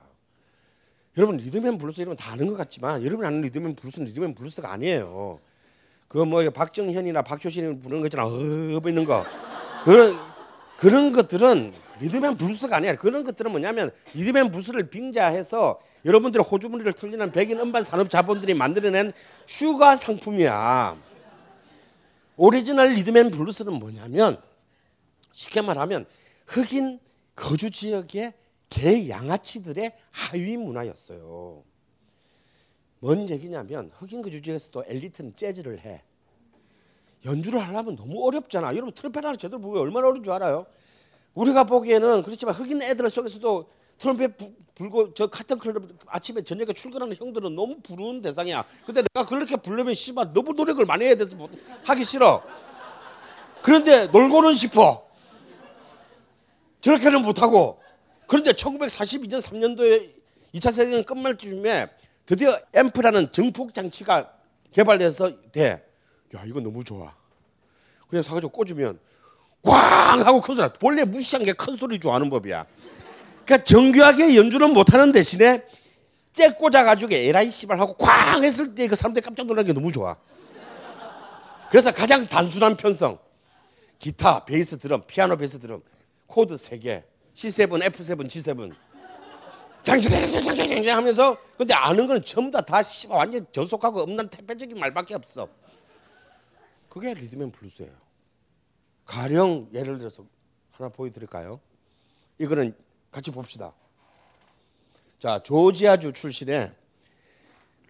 여러분 리듬앤 블루스 이러면 다 아는 것 같지만 여러분이 아는 리듬앤 블루스는 리듬앤 블루스가 아니에요. 그거 뭐 박정현이나 박효신이 부르는 거 있잖아. 어, 뭐 있는 거. 그런 그런 것들은 리듬 앤 블루스가 아니야. 그런 것들은 뭐냐면 리듬 앤 블루스를 빙자해서 여러분들의 호주머니를 털리는 백인 음반 산업 자본들이 만들어낸 슈가 상품이야. 오리지널 리듬 앤 블루스는 뭐냐면 쉽게 말하면 흑인 거주 지역의 개 양아치들의 하위 문화였어요. 뭔 얘기냐면 흑인 거주 지역에서도 엘리트는 재즈를 해. 연주를 하려면 너무 어렵잖아. 여러분 트럼펫 하나 제대로 보기 얼마나 어려운 줄 알아요? 우리가 보기에는 그렇지만 흑인 애들 속에서도 트럼펫 부- 불고 저 카튼 클럽 아침에 저녁에 출근하는 형들은 너무 부르는 대상이야. 근데 내가 그렇게 부르면 씨발 너무 노력을 많이 해야 돼서 못- 하기 싫어. 그런데 놀고는 싶어. 저렇게는 못하고. 그런데 1942년 3년도에 2차 세계대전 끝말 쯤에 드디어 앰프라는 증폭 장치가 개발돼서 돼. 야 이거 너무 좋아. 그냥 사가지고 꽂으면 꽝 하고 큰 소리. 나. 원래 무시한 게 큰 소리 좋아하는 법이야. 그러니까 정교하게 연주는 못하는 대신에 째 꽂아가지고 에라이 씨발 하고 꽝 했을 때 그 사람들이 깜짝 놀란 게 너무 좋아. 그래서 가장 단순한 편성. 기타, 베이스 드럼, 피아노 베이스 드럼, 코드 3개, C7, F7, G7. 장장장장장장 하면서 근데 아는 거는 전부 다, 다 씨발 완전 저속하고 없는 태폐적인 말밖에 없어. 그게 리듬 앤 블루스예요. 가령 예를 들어서 하나 보여드릴까요? 이거는 같이 봅시다. 자 조지아주 출신의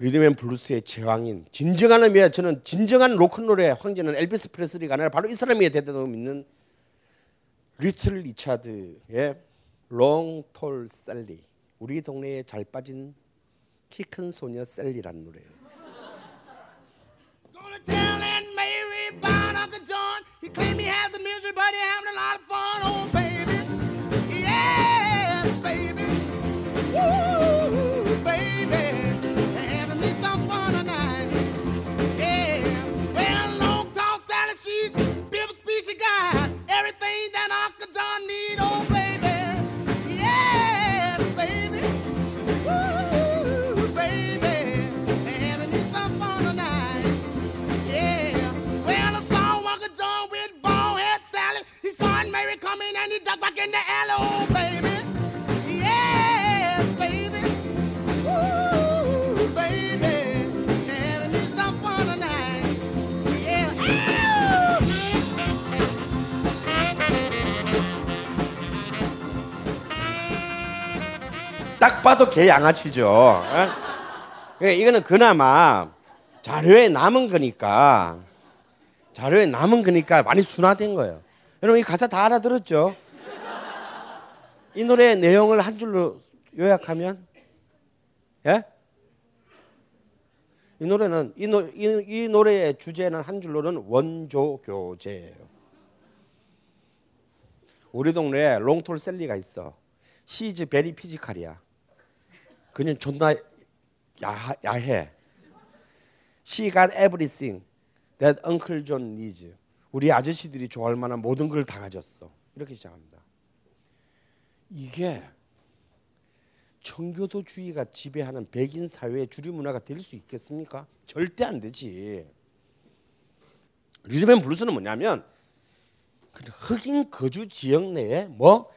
리듬앤 블루스의 제왕인 진정한 의미에 저는 진정한 로큰롤의 황제는 엘비스 프레슬리가 아니라 바로 이 사람이 대단히 믿는 리틀 리차드의 롱톨 셀리 우리 동네에 잘 빠진 키 큰 소녀 셀리라는 노래예요. Telling Mary Uncle John. He claimed he has a misery, but he having a lot of fun. Oh, baby. Yes, baby. Woo, baby. Having me some fun tonight. Yeah. Well, long tall Sally, she's beautiful speech she got. Everything that Uncle John need. Oh, coming and ducked back in the alley. Oh, baby. Yes, baby. Ooh, baby. Having me some fun tonight. Yeah. Ow! 딱 봐도 개 양아치죠. 어? 예, 이거는 그나마 자료에 남은 거니까 자료에 남은 거니까 많이 순화된 거예요. 여러분 이 가사 다 알아들었죠? 이 노래의 내용을 한 줄로 요약하면 예? 이 노래는 이, 노, 이, 이 노래의 주제는 한 줄로는 원조 교제예요. 우리 동네에 롱톨 셀리가 있어. 시즈 베리 피지컬이야. 그는 존나 야, 야해. She got everything that Uncle John needs. 우리 아저씨들이 좋아할 만한 모든 걸 다 가졌어. 이렇게 시작합니다. 이게 청교도주의가 지배하는 백인 사회의 주류 문화가 될 수 있겠습니까? 절대 안 되지. 앤 블루스는 뭐냐면 그 흑인 거주 지역 내에 뭐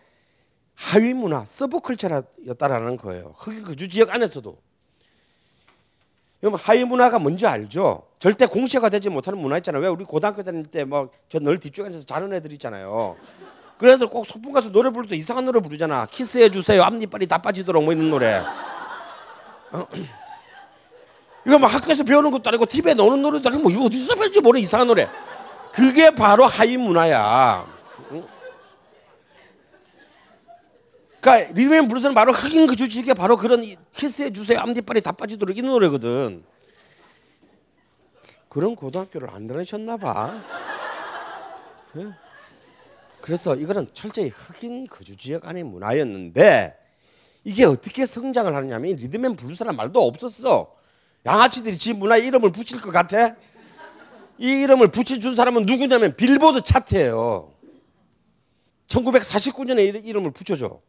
하위 문화, 서브컬처였다라는 거예요. 흑인 거주 지역 안에서도. 여러분 하위 문화가 뭔지 알죠? 절대 공시화되지 못하는 문화 있잖아요. 왜 우리 고등학교 다닐 때뭐저늘 뒤쪽에 앉아서 자는 애들 있잖아요. 애들 꼭 소풍 가서 노래 부를 때 이상한 노래 부르잖아. 키스해 주세요. 앞니빨이 다 빠지도록 뭐 이런 노래. 어? 이거 막 학교에서 배우는 것도 아니고 TV에 나오는 노래도 아니고 뭐 어디서 배운지 모르는 이상한 노래. 그게 바로 하위 문화야. 그러니까 리듬 블루스는 바로 흑인 그 주지게 바로 그런 이 키스해 주세요 앞니빨이 다 빠지도록 이 노래거든. 그런 고등학교를 안 다니셨나 봐. 예? 그래서 이거는 철저히 흑인 거주 지역 안의 문화였는데 이게 어떻게 성장을 하느냐면 이 리듬앤 블루스라는 말도 없었어. 양아치들이 지 문화에 이름을 붙일 것 같아? 이 이름을 붙여준 사람은 누구냐면 빌보드 차트예요. 1949년에 이름을 붙여줘.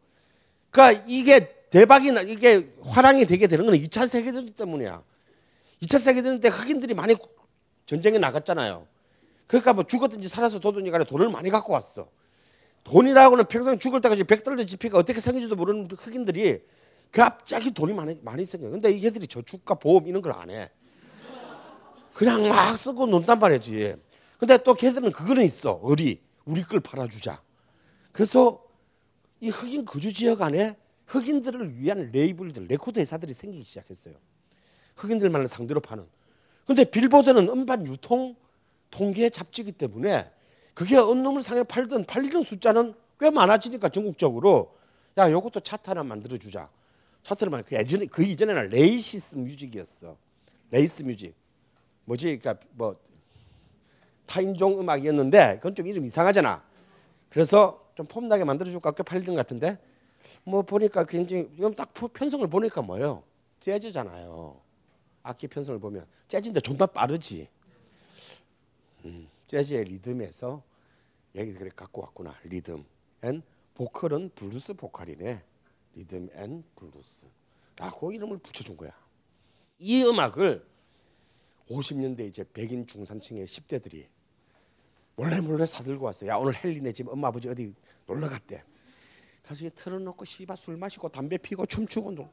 그러니까 이게 대박이 나 이게 화랑이 되게 되는 건 2차 세계대전 때문이야. 2차 세계대전 때 흑인들이 많이 전쟁에 나갔잖아요. 그러니까 뭐 죽었든지 살아서 도든지 간에 돈을 많이 갖고 왔어. 돈이라고는 평생 죽을 때까지 백달러 지폐가 어떻게 생긴지도 모르는 흑인들이 갑자기 돈이 많이 많이 생겨. 근데 이게들이 저축과 보험 이런 걸 안 해. 그냥 막 쓰고 논단 말이지. 근데 또 걔들은 그거는 있어. 의리. 우리 걸 팔아주자. 그래서 이 흑인 거주 지역 안에 흑인들을 위한 레이블들, 레코드 회사들이 생기기 시작했어요. 흑인들만을 상대로 파는. 근데 빌보드는 음반 유통 통계 잡지기 때문에 그게 어느 놈을 상에 팔든 팔리는 숫자는 꽤 많아지니까 전국적으로 야 요것도 차트 하나 만들어 주자. 차트를 만그 예전에 그 이전에는 races music이었어. race music. 뭐지? 그러니까 뭐 타인종 음악이었는데 그건 좀 이름 이상하잖아. 그래서 좀 폼나게 만들어 줄까 꽤 팔리는 것 같은데 뭐 보니까 굉장히 지금 딱 편성을 보니까 뭐예요? 재즈잖아요. 악기 편성을 보면 재즈인데 존나 빠르지. 음, 재즈의 리듬에서 얘기 그래 갖고 왔구나. 리듬 앤 보컬은 블루스 보컬이네. 리듬 앤 블루스라고 이름을 붙여준 거야. 이 음악을 50년대 이제 백인 중산층의 10대들이 몰래 몰래 사들고 왔어요. 야 오늘 헬리네 집 엄마 아버지 어디 놀러 갔대. 가서 틀어놓고 씨바 술 마시고 담배 피고 춤추고 노-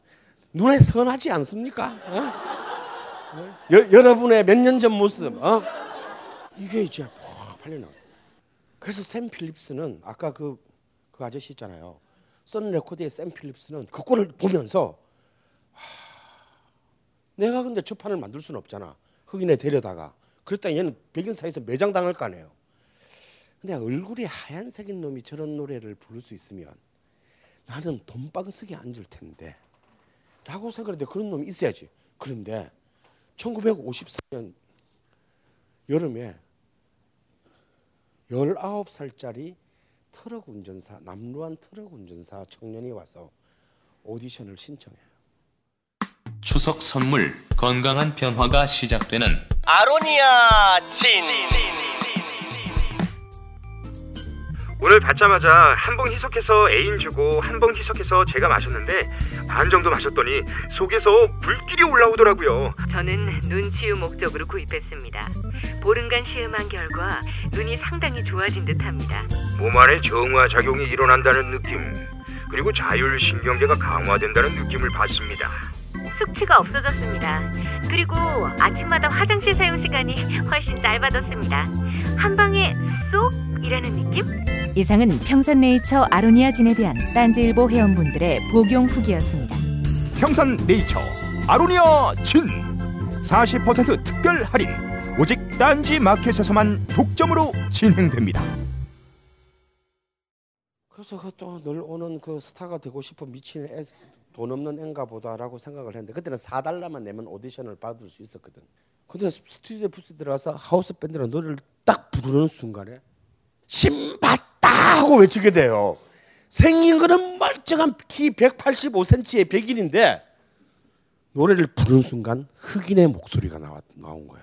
눈에 선하지 않습니까? 어? 여, 여러분의 몇 년 전 모습. 어? 이게 이제 팍 팔려나. 그래서 샘 필립스는 아까 그, 그 아저씨 있잖아요. 선 레코드의 샘 필립스는 그 꼴을 보면서 하, 내가 근데 저 판을 만들 수는 없잖아. 흑인에 데려다가. 그랬다 얘는 백인 사이에서 매장 당할 거 아니에요. 근데 얼굴이 하얀색인 놈이 저런 노래를 부를 수 있으면 나는 돈방석에 앉을 텐데 라고 생각했는데 그런 놈이 있어야지. 그런데 1954년 여름에 19살짜리 트럭 운전사 남루한 트럭 운전사 청년이 와서 오디션을 신청해요. 추석 선물 건강한 변화가 시작되는 아로니아 진. 오늘 받자마자 한 봉 희석해서 애인 주고 한 봉 희석해서 제가 마셨는데 반 정도 마셨더니 속에서 불길이 올라오더라고요. 저는 눈 치유 목적으로 구입했습니다. 보름간 시음한 결과 눈이 상당히 좋아진 듯합니다. 몸 안에 정화 작용이 일어난다는 느낌 그리고 자율신경계가 강화된다는 느낌을 받습니다. 숙취가 없어졌습니다. 그리고 아침마다 화장실 사용 시간이 훨씬 짧아졌습니다. 한 방에 쏙 이라는 느낌? 이상은 평산네이처 아로니아 진에 대한 딴지일보 회원분들의 복용 후기였습니다. 평산 네이처 아로니아 진 40% 특별 할인 오직 딴지 마켓에서만 독점으로 진행됩니다. 그래서 그또늘 오는 그 스타가 되고 싶어 미친 애, 돈 없는 앤가 보다라고 생각을 했는데 그때는 4달러만 내면 오디션을 받을 수 있었거든. 근데 스튜디오 부스 들어가서 하우스 밴드랑 노래를 딱 부르는 순간에 신받다 하고 외치게 돼요. 생긴 거는 멀쩡한 키 185cm의 백인인데 노래를 부르는 순간 흑인의 목소리가 나와, 나온 거야.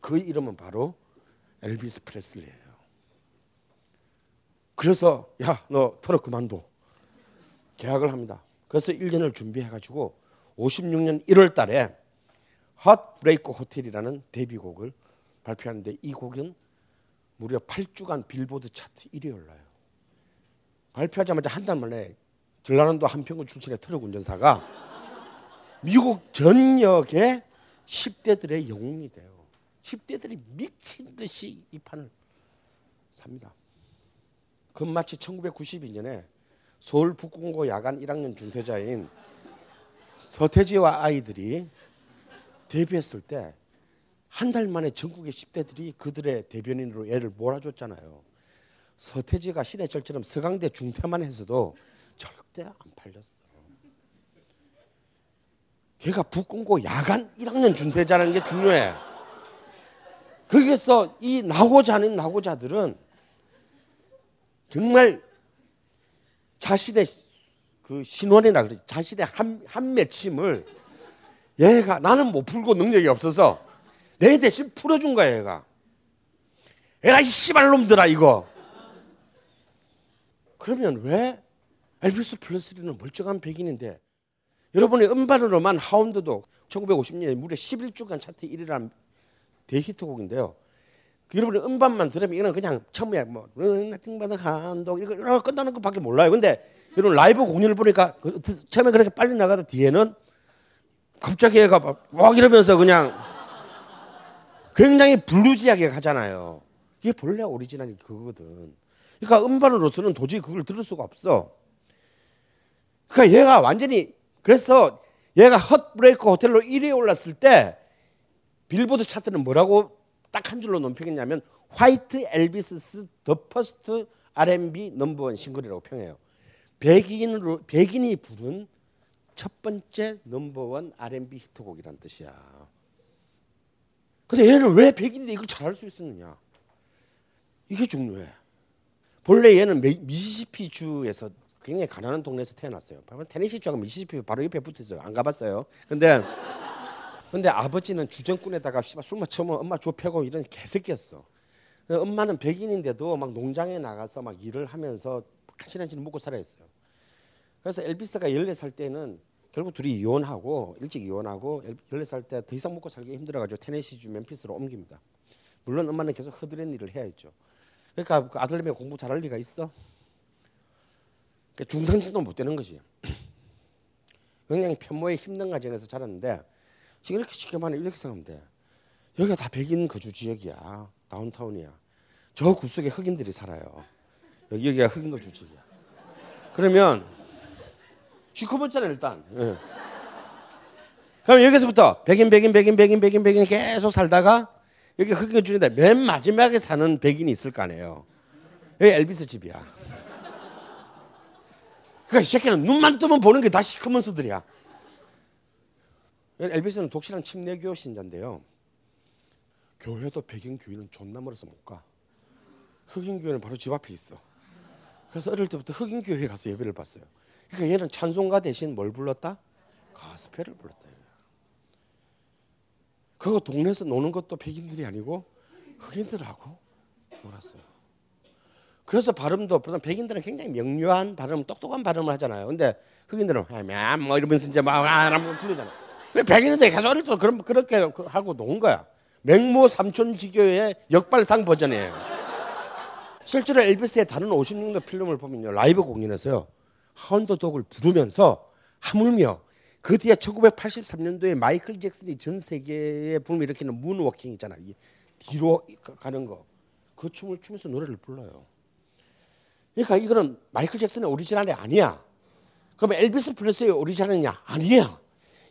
그 이름은 바로 엘비스 프레슬리예요. 그래서 야 너 트럭 그만둬 계약을 합니다. 그래서 1년을 준비해 가지고 56년 1월 달에 핫 브레이크 호텔이라는 데뷔곡을 발표하는데 이 곡은 무려 8주간 빌보드 차트 1위에 올라요. 발표하자마자 한 달 만에 전라남도 한평군 출신의 트럭 운전사가 미국 전역의 10대들의 영웅이 돼요. 10대들이 미친 듯이 이 판을 삽니다. 그 마치 1992년에 서울 북공고 야간 1학년 중퇴자인 서태지와 아이들이 데뷔했을 때 한 달 만에 전국의 10대들이 그들의 대변인으로 애를 몰아줬잖아요. 서태지가 신해철처럼 서강대 중퇴만 했어도 절대 안 팔렸어. 걔가 북공고 야간 1학년 중퇴자라는 게 중요해. 거기서 이 나고자 하는 나고자들은 정말 자신의 그 신원이라 그래 자신의 한, 한 맺힘을 얘가 나는 못 풀고 능력이 없어서 내 대신 풀어준 거야 얘가. 에라 이 씨발놈들아 이거. 그러면 왜 엘비스 플레스리는 멀쩡한 백인인데 여러분이 음반으로만 하운드도 1950년에 무려 11주간 차트 1위라는 대히트곡인데요. 그 여러분이 음반만 들으면 이거는 그냥 처음에 뭐 나팅 받은 한독 이거, 이거 끝나는 것밖에 몰라요. 근데 여러분 라이브 공연을 보니까 그, 처음에 그렇게 빨리 나가다 뒤에는 갑자기 얘가 막, 막 이러면서 그냥 굉장히 블루지하게 가잖아요. 이게 본래 오리지널이 그거거든. 그러니까 음반으로서는 도저히 그걸 들을 수가 없어. 그러니까 얘가 완전히 그래서 얘가 Heartbreak Hotel로 1위에 올랐을 때 빌보드 차트는 뭐라고 딱 한 줄로 논평했냐면 화이트 엘비스스 더 퍼스트 R&B 넘버원 싱글이라고 평해요. 백인으로 백인이 부른 첫 번째 number one R&B 히트곡이란 뜻이야. 근데 얘는 왜 백인인데 이걸 잘할 수 있었느냐? 이게 중요해. 본래 얘는 미시시피 주에서 굉장히 가난한 동네에서 태어났어요. 테네시 주하고 미시시피 바로 옆에 붙어 있어요. 안 가봤어요. 근데 근데 아버지는 주정꾼에다가 술 마시면 엄마 줘 패고 이런 개새끼였어. 엄마는 백인인데도 막 농장에 나가서 막 일을 하면서 가시란지는 먹고 살아 했어요. 그래서 엘비스가 14살 때는 결국 둘이 이혼하고 일찍 이혼하고 14살 때 더 이상 먹고 살기 힘들어가지고 테네시주 멤피스로 옮깁니다. 물론 엄마는 계속 허드렛 일을 해야 했죠. 그러니까 그 아들내미 공부 잘할 리가 있어? 그러니까 중상진도 못 되는 거지. 굉장히 편모의 힘든 가정에서 자랐는데 지금 이렇게 지켜만 이렇게 생각하면 돼. 여기가 다 백인 거주 지역이야. 다운타운이야. 저 구석에 흑인들이 살아요. 여기 여기가 흑인 거주 지역이야. 그러면 시커멓잖아 일단. 예. 그럼 여기서부터 백인 백인 백인 백인 백인 백인 계속 살다가 여기 흑인 거주인데 맨 마지막에 사는 백인이 있을 거 아니에요. 여기 엘비스 집이야. 그러니까 이 새끼는 눈만 뜨면 보는 게 다 시커먼스들이야. 엘비스는 독실한 침례교 신자인데요. 교회도 백인 교회는 존나 멀어서 못 가. 흑인 교회는 바로 집 앞에 있어. 그래서 어릴 때부터 흑인 교회에 가서 예배를 봤어요. 그러니까 얘는 찬송가 대신 뭘 불렀다? 가스펠을 불렀다. 그거 동네에서 노는 것도 백인들이 아니고 흑인들하고 놀았어요. 그래서 발음도 보통 백인들은 굉장히 명료한 발음, 똑똑한 발음을 하잖아요. 근데 흑인들은 뭐 이러면서 이제 막 부르잖아. 백인들이 계속 어릴 때 그런 그렇게 하고 논 거야. 맹모 삼천지교의 역발상 버전이에요. 실제로 엘비스의 다른 56년도 필름을 보면요. 라이브 공연에서요. Hound Dog을 부르면서 하물며 그 뒤에 1983년도에 마이클 잭슨이 전 세계에 붐을 일으키는 moonwalking 있잖아. 뒤로 가는 거. 그 춤을 추면서 노래를 불러요. 그러니까 이거는 마이클 잭슨의 오리지널이 아니야. 그러면 엘비스 프레슬리의 오리지널이냐? 아니야.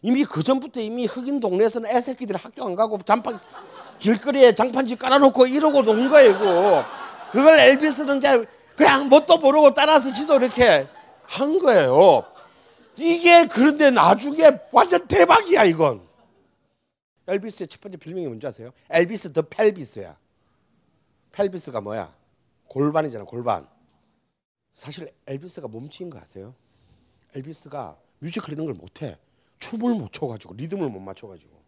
이미 그 전부터 이미 흑인 동네에서는 애새끼들이 학교 안 가고 장판 길거리에 장판지 깔아놓고 이러고 논 거예요. 그걸 엘비스는 이제 그냥 뭣도 모르고 따라서 지도 이렇게 한 거예요. 이게 그런데 나중에 완전 대박이야 이건. 엘비스의 첫 번째 별명이 뭔지 아세요? 엘비스 더 펠비스야. 펠비스가 뭐야? 골반이잖아 골반. 사실 엘비스가 몸치인 거 아세요? 엘비스가 뮤지컬 이런 걸 못해. 춤을 못 춰가지고 리듬을 못 맞춰가지고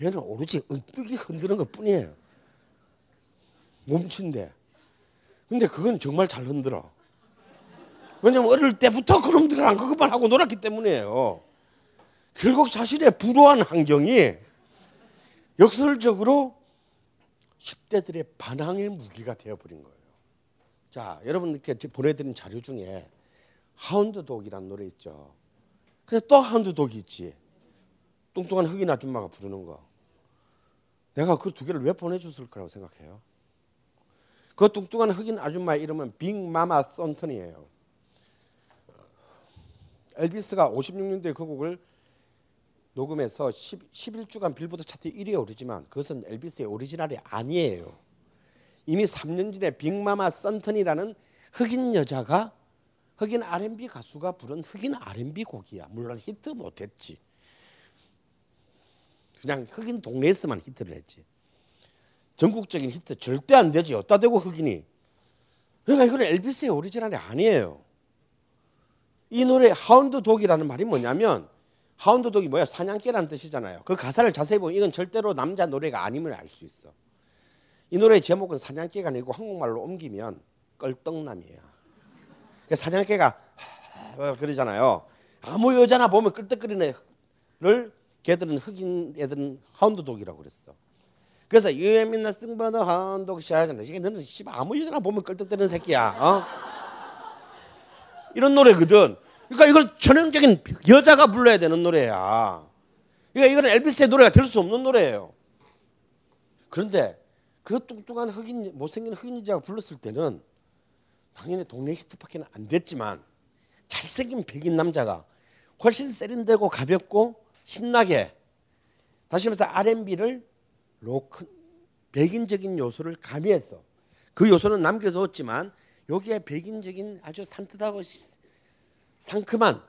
얘는 오로지 은뜨기 흔드는 것 뿐이에요. 몸친데. 근데 그건 정말 잘 흔들어. 왜냐면 어릴 때부터 그놈들이랑 그것만 하고 놀았기 때문이에요. 결국 자신의 불우한 환경이 역설적으로 10대들의 반항의 무기가 되어버린 거예요. 자, 여러분께 보내드린 자료 중에 Hound Dog이라는 노래 있죠. 근데 또 Hound Dog이 있지. 뚱뚱한 흑인 아줌마가 부르는 거. 내가 그 두 개를 왜 보내줬을 거라고 생각해요? 그 뚱뚱한 흑인 아줌마의 이름은 빅마마 썬턴이에요. 엘비스가 56년도에 그 곡을 녹음해서 10, 11주간 빌보드 차트 1위에 오르지만 그것은 엘비스의 오리지널이 아니에요. 이미 3년 전에 빅마마 썬턴이라는 흑인 여자가 흑인 R&B 가수가 부른 흑인 R&B 곡이야. 물론 히트 못했지. 그냥 흑인 동네에서만 히트를 했지. 전국적인 히트 절대 안 되지. 어따 대고 흑인이. 그러니까 이건 엘비스의 오리지널이 아니에요. 이 노래 Hound Dog이라는 말이 뭐냐면 hound dog이 뭐야? 사냥개라는 뜻이잖아요. 그 가사를 자세히 보면 이건 절대로 남자 노래가 아님을 알 수 있어. 이 노래의 제목은 사냥개가 아니고 한국말로 옮기면 껄떡남이에요. 그 사냥개가 그러잖아요. 아무 여자나 보면 끌떡거리는 를 걔들은 흑인 애들은 하운드 독이라고 그랬어. 그래서 유에민나 승버너 하운드 샤잖아. 이게 너는 아무 여자나 보면 끌떡거리는 새끼야. 어? 이런 노래거든. 그러니까 이걸 전형적인 여자가 불러야 되는 노래야. 그러니까 이건 엘비스의 노래가 될 수 없는 노래예요. 그런데 그 뚱뚱한 흑인 못생긴 흑인 여자가 불렀을 때는 당연히 동네 히트밖에는 안 됐지만 잘생긴 백인 남자가 훨씬 세련되고 가볍고 신나게 다시 말해서 R&B를 로크 백인적인 요소를 가미해서 그 요소는 남겨뒀지만 여기에 백인적인 아주 산뜻하고 상큼한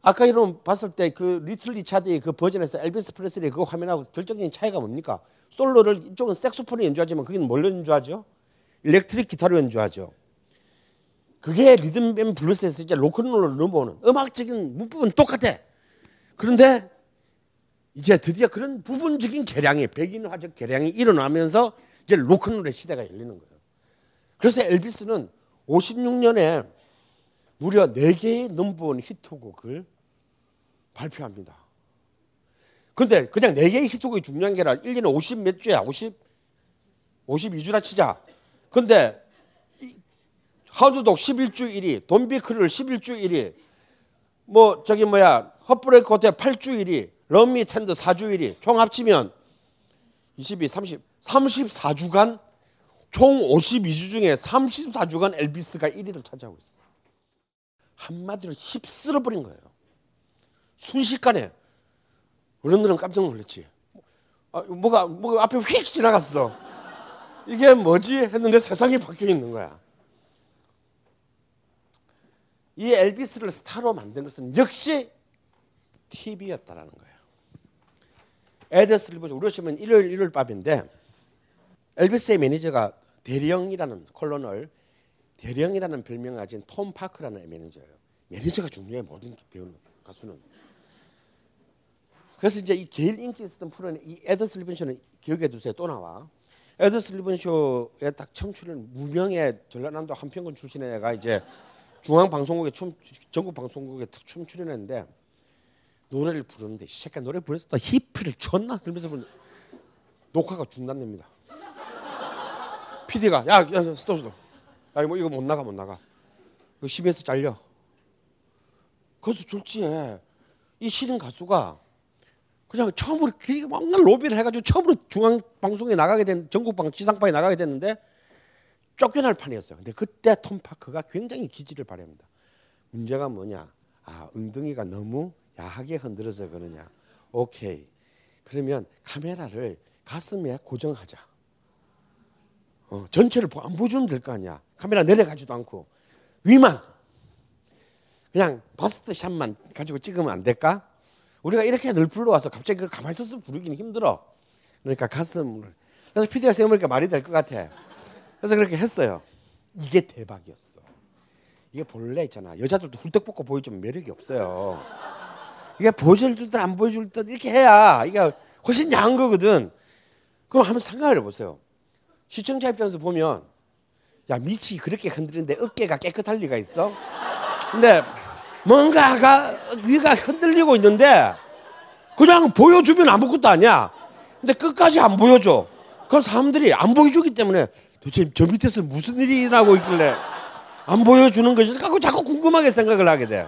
아까 이런 봤을 때 그 리틀 리차드의 그 버전에서 엘비스 프레슬리 그 화면하고 결정적인 차이가 뭡니까? 솔로를 이쪽은 색소폰이 연주하지만 거기는 뭘로 연주하죠? 일렉트릭 기타로 연주하죠. 그게 리듬 앤 블루스에서 이제 로큰롤로 넘어오는 음악적인 부분은 똑같아. 그런데 이제 드디어 그런 부분적인 개량이 백인화적 개량이 일어나면서 이제 로큰롤의 시대가 열리는 거예요. 그래서 엘비스는 56년에 무려 4개의 넘버원 히트곡을 발표합니다. 근데 그냥 4개의 히트곡이 중요한 게 아니라 1년에 50 몇 주야. 50 52주나 치자. 근데 하우드독 11주 1위, 돈비크를 11주 1위, 뭐 저기 뭐야 헛브레이크 호텔 8주 1위, 럼미 텐드 4주 1위, 총 합치면 22, 30, 34주간 총 52주 중에 34주간 엘비스가 1위를 차지하고 있어. 한마디로 휩쓸어 버린 거예요. 순식간에 어른들은 깜짝 놀랐지. 아, 뭐가 뭐가 앞에 휙 지나갔어. 이게 뭐지 했는데 세상이 바뀌어 있는 거야. 이 엘비스를 스타로 만든 것은 역시 TV였다라는 거예요. 에더스 리버즈 우리 시면 일요일 일요일 밤인데 엘비스의 매니저가 대령이라는 콜로널 대령이라는 별명을 가진 톰 파크라는 매니저예요. 매니저가 중요해 모든 배우는 가수는. 그래서 이제 이 제일 인기 있었던 프로는 이 에더 슬리븐 쇼는 기억해 두세요. 또 나와. 에더 슬리븐 쇼에 딱 처음 출연 무명의 전라남도 한평군 출신의 애가 이제 중앙 방송국에 춤 전국 방송국에 춤 출연했는데 노래를 부르는데 이 새끼 노래 부르면서 또 히피를 존나 들면서 부르 녹화가 중단됩니다. PD가 야, 야 스톱 스톱. 야 이거 이거 못 나가 못 나가. 이거 CBS 잘려. 그래서 졸지에 이 신인 가수가 그냥 처음으로 그 막날 로비를 해가지고 처음으로 중앙 방송에 나가게 된 전국 방 지상파에 나가게 됐는데 쫓겨날 판이었어요. 근데 그때 톰 파크가 굉장히 기지를 발휘합니다. 문제가 뭐냐? 아 엉덩이가 너무 야하게 흔들어서 그러냐? 오케이. 그러면 카메라를 가슴에 고정하자. 어, 전체를 안 보여주면 될 거 아니야. 카메라 내려가지도 않고 위만 그냥 바스트 샷만 가지고 찍으면 안 될까? 우리가 이렇게 늘 불러와서 갑자기 가만히 서서 부르기는 힘들어. 그러니까 가슴을. 그래서 PD가 생각해보니까 말이 될 것 같아. 그래서 그렇게 했어요. 이게 대박이었어. 이게 본래 있잖아. 여자들도 훌떡 벗고 보여주면 매력이 없어요. 이게 보여줄 듯 안 보여줄 듯 이렇게 해야 이게 훨씬 야한 거거든. 그럼 한번 생각을 해보세요. 시청자 입장에서 보면 야 미치 그렇게 흔들리는데 어깨가 깨끗할 리가 있어? 근데 뭔가가 위가 흔들리고 있는데 그냥 보여주면 아무것도 아니야. 근데 끝까지 안 보여줘. 그럼 사람들이 안 보여주기 때문에 도대체 저 밑에서 무슨 일이 일어나고 있길래 안 보여주는 것이 자꾸 자꾸 궁금하게 생각을 하게 돼.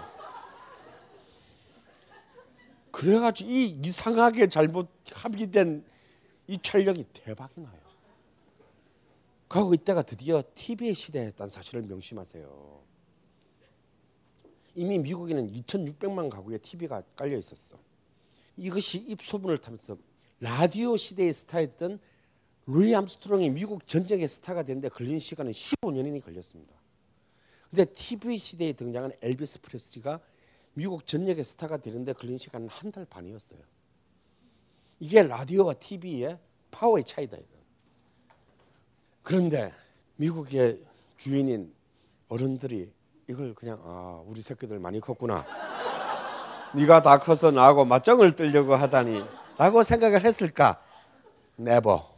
그래가지고 이 이상하게 잘못 합의된 이 촬영이 대박이 나요. 그리고 이때가 드디어 TV의 시대였다는 사실을 명심하세요. 이미 미국에는 2,600만 가구에 TV가 깔려 있었어. 이것이 입소문을 타면서 라디오 시대의 스타였던 루이 암스트롱이 미국 전역의 스타가 되는데 걸린 시간은 15년이 걸렸습니다. 근데 TV 시대에 등장한 엘비스 프레슬리가 미국 전역의 스타가 되는데 걸린 시간은 한 달 반이었어요. 이게 라디오와 TV의 파워의 차이다. 그런데 미국의 주인인 어른들이 이걸 그냥 아 우리 새끼들 많이 컸구나. 네가 다 커서 나하고 맞짱을 뜨려고 하다니 라고 생각을 했을까? 네버.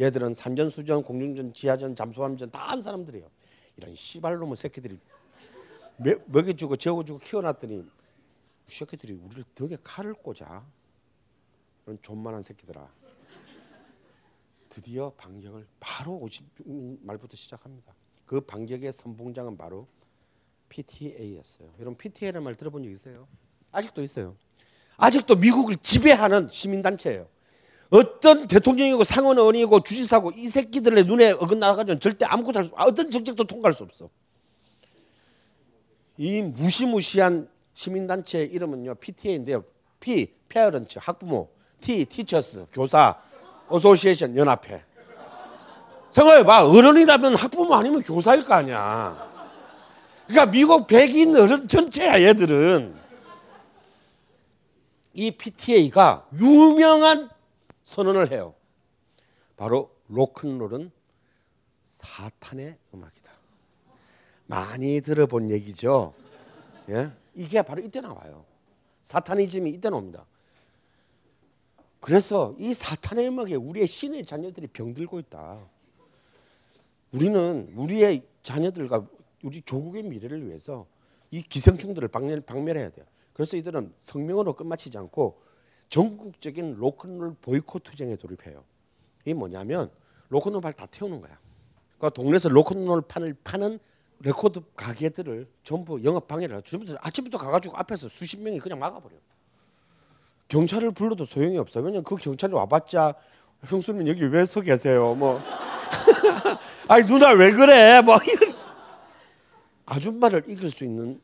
얘들은 산전수전, 공중전, 지하전, 잠수함전 다 한 사람들이에요. 이런 씨발놈의 새끼들이 먹여주고 재워주고 키워놨더니 이 새끼들이 우리를 덕에 칼을 꽂아. 그런 존만한 새끼들아. 드디어 반격을 바로 50 말부터 시작합니다. 그 반격의 선봉장은 바로 PTA였어요. 여러분 PTA라는 말 들어본 적 있어요? 아직도 있어요. 아직도 미국을 지배하는 시민단체예요. 어떤 대통령이고 상원의원이고 주지사고 이 새끼들의 눈에 어긋나가지고 절대 아무것도 할 수, 어떤 정책도 통과할 수 없어. 이 무시무시한 시민단체의 이름은요 PTA인데요. P, parents, 학부모, T, teachers, 교사, association, 연합회. 생각해봐. 어른이라면 학부모 아니면 교사일 거 아니야. 그러니까 미국 백인 어른 전체야 얘들은. 이 PTA가 유명한 선언을 해요. 바로 로큰롤은 사탄의 음악이다. 많이 들어본 얘기죠. 예? 이게 바로 이때 나와요. 사타니즘이 이때 나옵니다. 그래서 이 사탄의 음악에 우리의 신의 자녀들이 병들고 있다. 우리는 우리의 자녀들과 우리 조국의 미래를 위해서 이 기생충들을 박멸, 박멸해야 돼요. 그래서 이들은 성명으로 끝마치지 않고 전국적인 로큰롤 보이콧 투쟁에 돌입해요. 이게 뭐냐면 로큰롤 발 다 태우는 거야. 그러니까 동네에서 로큰롤 판을 파는 레코드 가게들을 전부 영업 방해를 하죠. 아침부터 가가지고 앞에서 수십 명이 그냥 막아버려. 경찰을 불러도 소용이 없어. 왜냐면 그 경찰이 와봤자 형수님 여기 왜 서 계세요? 뭐 아니 누나 왜 그래? 뭐 이런 아줌마를 이길 수 있는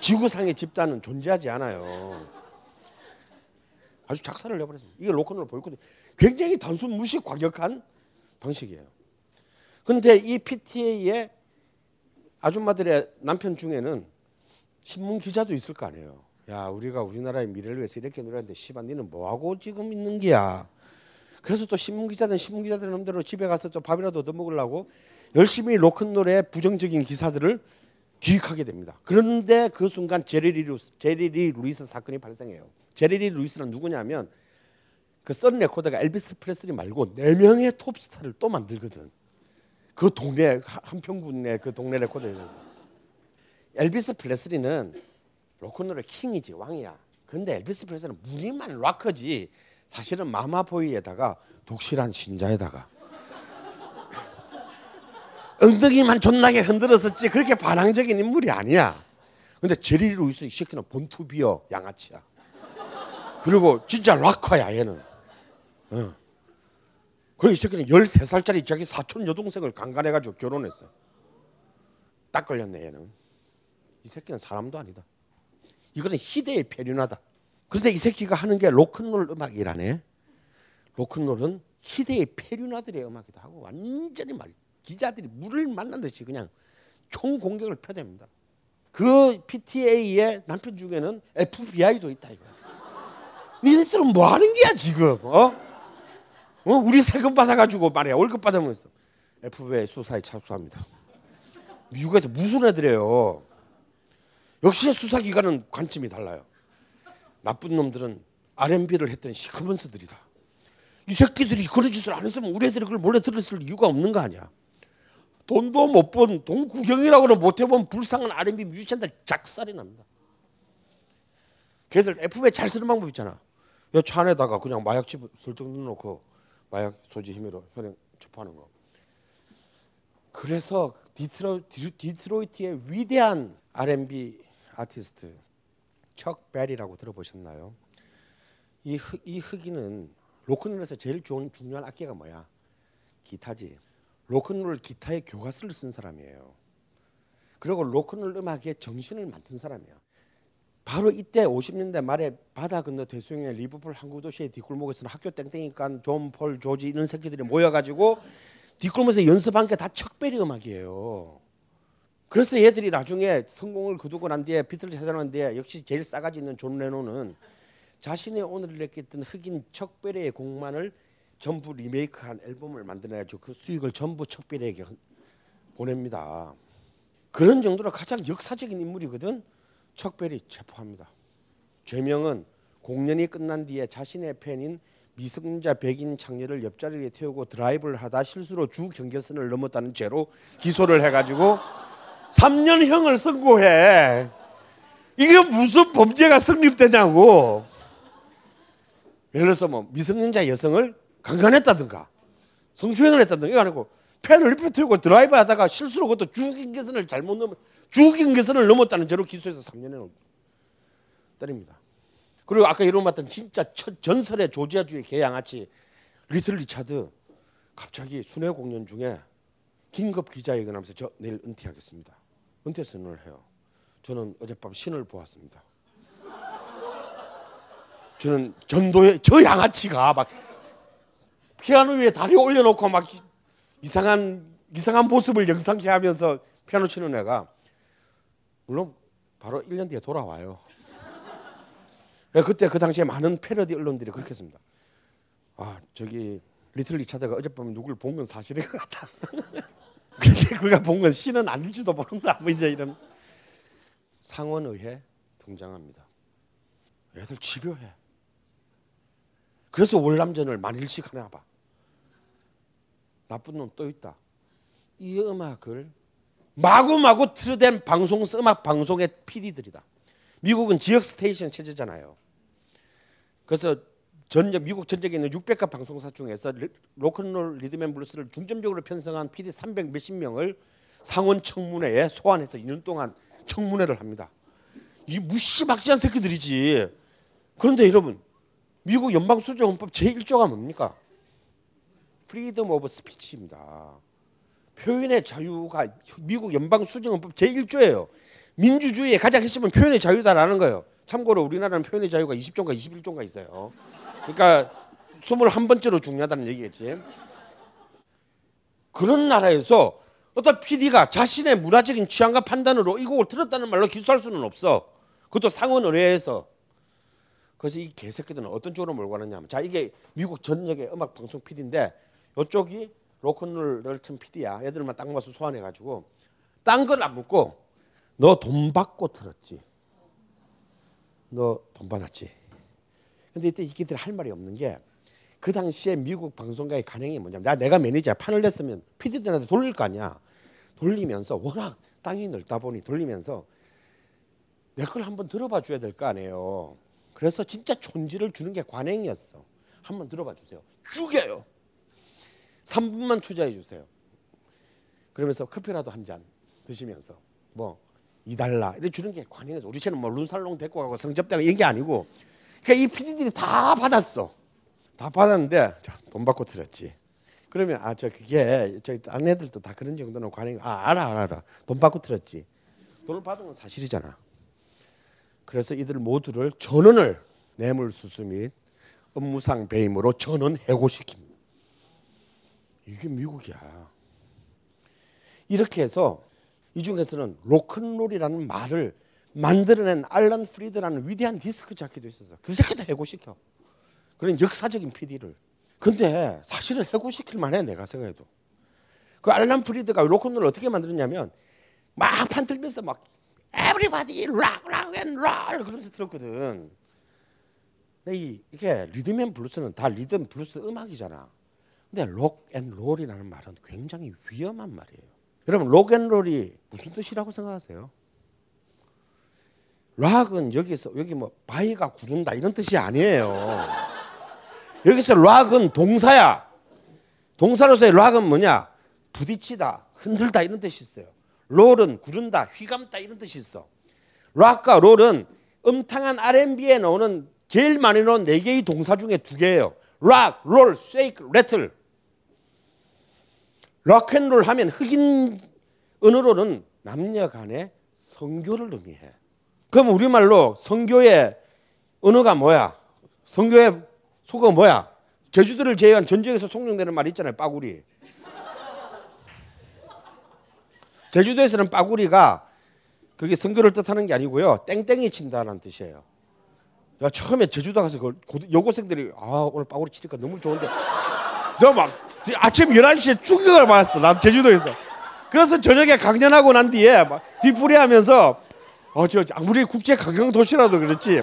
지구상의 집단은 존재하지 않아요. 아주 작살을 내버렸습니다. 이게 로큰롤 보이콧 굉장히 단순 무식 과격한 방식이에요. 근데 이 PTA의 아줌마들의 남편 중에는 신문 기자도 있을 거 아니에요. 야 우리가 우리나라의 미래를 위해서 이렇게 노력하는데 씨발 니는 뭐하고 지금 있는 게야. 그래서 또 신문 기자들 신문 기자들 나름대로 집에 가서 또 밥이라도 얻어 먹으려고 열심히 로큰롤의 부정적인 기사들을 기획하게 됩니다. 그런데 그 순간 제리리 루이스, 제리리 루이스 사건이 발생해요. 제리리 루이스는 누구냐면 그 썬 레코드가 엘비스 프레슬리 말고 네 명의 톱스타를 또 만들거든. 그 동네 함평군의 그 동네 레코드에서 엘비스 프레슬리는 로큰롤의 킹이지 왕이야. 근데 엘비스 프레슬리는 무늬만 락커지 사실은 마마보이에다가 독실한 신자에다가 엉덩이만 존나게 흔들었었지 그렇게 반항적인 인물이 아니야. 근데 제리 루이스 이 새끼는 본투비어 양아치야. 그리고 진짜 락커야 얘는. 어. 그리고 이 새끼는 13살짜리 자기 사촌 여동생을 강간해가지고 결혼했어. 딱 걸렸네 얘는. 이 새끼는 사람도 아니다. 이거는 희대의 표류나다. 그런데 이 새끼가 하는 게 로큰롤 음악이라네. 로큰롤은 희대의 페류나들의 음악이다 하고 완전히 말 기자들이 물을 만난 듯이 그냥 총 공격을 펴댑니다. 그 PTA의 남편 중에는 FBI도 있다 이거. 니네들은 뭐 하는 게야 지금? 어? 어? 우리 세금 받아가지고 말이야 월급 받으면서 FBI 수사에 착수합니다. 미국에서 무슨 애들이에요? 역시 수사기관은 관점이 달라요. 나쁜 놈들은 R&B를 했던 시커먼스들이다. 이 새끼들이 그런 짓을 안 했으면 우리 애들이 그걸 몰래 들었을 이유가 없는 거 아니야. 돈도 못 번, 돈 구경이라고는 못 해본 불쌍한 R&B 뮤지션들 작살이 납니다. 걔들 FBI 잘 쓰는 방법 있잖아. 차 안에다가 그냥 마약집 설정 넣어놓고 마약 소지 혐의로 현행 접하는 거. 그래서 디트로, 디트로이트의 위대한 R&B 아티스트 척 베리라고 들어보셨나요? 이, 흑, 이 흑인은 로큰롤에서 제일 좋은 중요한 악기가 뭐야? 기타지. 로큰롤 기타의 교과서를 쓴 사람이에요. 그리고 로큰롤 음악의 정신을 만든 사람이야. 바로 이때 50년대 말에 바다 건너 대서양의 리버풀 항구 도시의 뒷골목에서는 학교 땡땡이간 존, 폴, 조지 이런 새끼들이 모여가지고 뒷골목에서 연습한 게 다 척베리 음악이에요. 그래서 얘들이 나중에 성공을 거두고 난 뒤에 비틀을 찾아난 뒤에 역시 제일 싸가지 있는 존 레논은 자신의 오늘을 느꼈던 흑인 척베리의 곡만을 전부 리메이크한 앨범을 만들어가지고 그 수익을 전부 척베리에게 보냅니다. 그런 정도로 가장 역사적인 인물이거든. 척베리 체포합니다. 죄명은 공연이 끝난 뒤에 자신의 팬인 미성년자 백인 창녀를 옆자리에 태우고 드라이브를 하다 실수로 주 경계선을 넘었다는 죄로 기소를 해가지고 3년형을 선고해. 이게 무슨 범죄가 성립되냐고. 예를 들어서 뭐 미성년자 여성을 강간했다든가 성추행을 했다든가 이거 아니고 펜을 입에 틀고 드라이브 하다가 실수로 그것도 주경계선을 잘못 넘어 주경계선을 넘었다는 죄로 기소해서 3년을 때립니다. 그리고 아까 이름 봤던 진짜 첫 전설의 조지아주의 개양아치 리틀 리차드 갑자기 순회 공연 중에 긴급 기자회견하면서 저 내일 은퇴하겠습니다. 은퇴 선언을 해요. 저는 어젯밤 신을 보았습니다. 저는 전도에 저 양아치가 막 피아노 위에 다리 올려놓고 막 이상한 이상한 모습을 영상케 하면서 피아노 치는 애가 물론 바로 1년 뒤에 돌아와요. 예, 그때 그 당시에 많은 패러디 언론들이 그렇게 했습니다. 아 저기 리틀 리차드가 어젯밤에 누굴 본 건 사실인 것 같다. 근데 그가 본 건 신은 아닐지도 모른다. 뭐 이제 이런 상원의회 등장합니다. 애들 집요해. 그래서 월남전을 만일씩 하나 봐. 나쁜 놈 또 있다. 이 음악을 마구마구 틀어댄 방송 음악 방송의 PD들이다. 미국은 지역 station 체제잖아요. 그래서 전역 미국 전역에 있는 600개 방송사 중에서 로큰롤 리듬앤 블루스를 중점적으로 편성한 PD 300 몇십 명을 상원 청문회에 소환해서 2년 동안 청문회를 합니다. 이 무지막지한 새끼들이지. 그런데 여러분 미국 연방수정헌법 제1조가 뭡니까? freedom of speech입니다. 표현의 자유가 미국 연방수정헌법 제1조예요. 민주주의의 가장 핵심은 표현의 자유다라는 거예요. 참고로 우리나라는 표현의 자유가 20조인가 21조인가 있어요. 그러니까 21번째로 중요하다는 얘기겠지. 그런 나라에서 어떤 PD가 자신의 문화적인 취향과 판단으로 이 곡을 들었다는 말로 기소할 수는 없어. 그것도 상원 의회에서 그래서 이 개새끼들은 어떤 쪽으로 몰고 가느냐면 자 이게 미국 전역의 음악 방송 PD인데 이쪽이 로큰롤 럴튼 PD야. 애들만 딱 모아서 소환해 가지고 딴 건 안 묻고 너 돈 받고 들었지. 너 돈 받았지. 근데 이때 이끼들 할 말이 없는 게 그 당시에 미국 방송가의 관행이 뭐냐면 나 내가 매니저야 판을 냈으면 PD들한테 돌릴 거 아니야. 돌리면서 워낙 땅이 넓다 보니 돌리면서 내 걸 한번 들어봐 줘야 될 거 아니에요. 그래서 진짜 존지를 주는 게 관행이었어. 한번 들어봐 주세요. 죽여요. 3분만 투자해 주세요. 그러면서 커피라도 한 잔 드시면서 뭐 2달러 이래 주는 게 관행이었어. 우리 처럼 뭐 룬살롱 데리고 가고 성접대가 이런 게 아니고 그러니까 이 PD들이 다 받았어. 다 받았는데 자, 돈 받고 들었지. 그러면 아 저 그게 저기 딴 애들도 다 그런 정도는 관행 아 알아 알아 알아 돈 받고 들었지. 돈을 받은 건 사실이잖아. 그래서 이들 모두를 전원을 뇌물 수수 및 업무상 배임으로 전원 해고시킵니다. 이게 미국이야. 이렇게 해서 이 중에서는 로큰롤이라는 말을 만들어낸 알런 프리드라는 위대한 디스크 자키도 있었어. 그 새끼도 해고시켜. 그런 역사적인 PD를. 근데 사실은 해고시킬 만해 내가 생각해도. 그 알란 프리드가 로큰롤을 어떻게 만들었냐면 막막 everybody rock rock and roll 그러면서 틀었거든. 근데 이, 이게 리듬 앤 블루스는 다 리듬 블루스 음악이잖아. 근데 rock and roll이라는 말은 굉장히 위험한 말이에요. 여러분 rock and roll이 무슨 뜻이라고 생각하세요? rock은 여기서 여기 뭐 바위가 구른다 이런 뜻이 아니에요. 여기서 rock은 동사야. 동사로서의 rock은 뭐냐? 부딪히다, 흔들다 이런 뜻이 있어요. roll은 구른다, 휘감다 이런 뜻이 있어. rock과 roll은 음탕한 R&B에 나오는 제일 많이 나오는 네 개의 동사 중에 두 개예요. rock, roll, shake, rattle. rock and roll 하면 흑인 언어로는 남녀 간의 성교를 의미해. 그럼 우리말로 성교의 언어가 뭐야? 성교의 속어 뭐야? 제주도를 제외한 전 지역에서 통용되는 말 있잖아요. 빠구리. 제주도에서는 빠구리가 그게 성교를 뜻하는 게 아니고요. 땡땡이 친다는 뜻이에요. 야, 처음에 제주도 가서 그 여고생들이 아 오늘 빠구리 치니까 너무 좋은데 내가 막 아침 11시에 쭉경을 봤어. 남 제주도에서. 그래서 저녁에 강연하고 난 뒤에 막 뒤풀이 하면서 어, 저 아무리 국제 관광 도시라도 그렇지.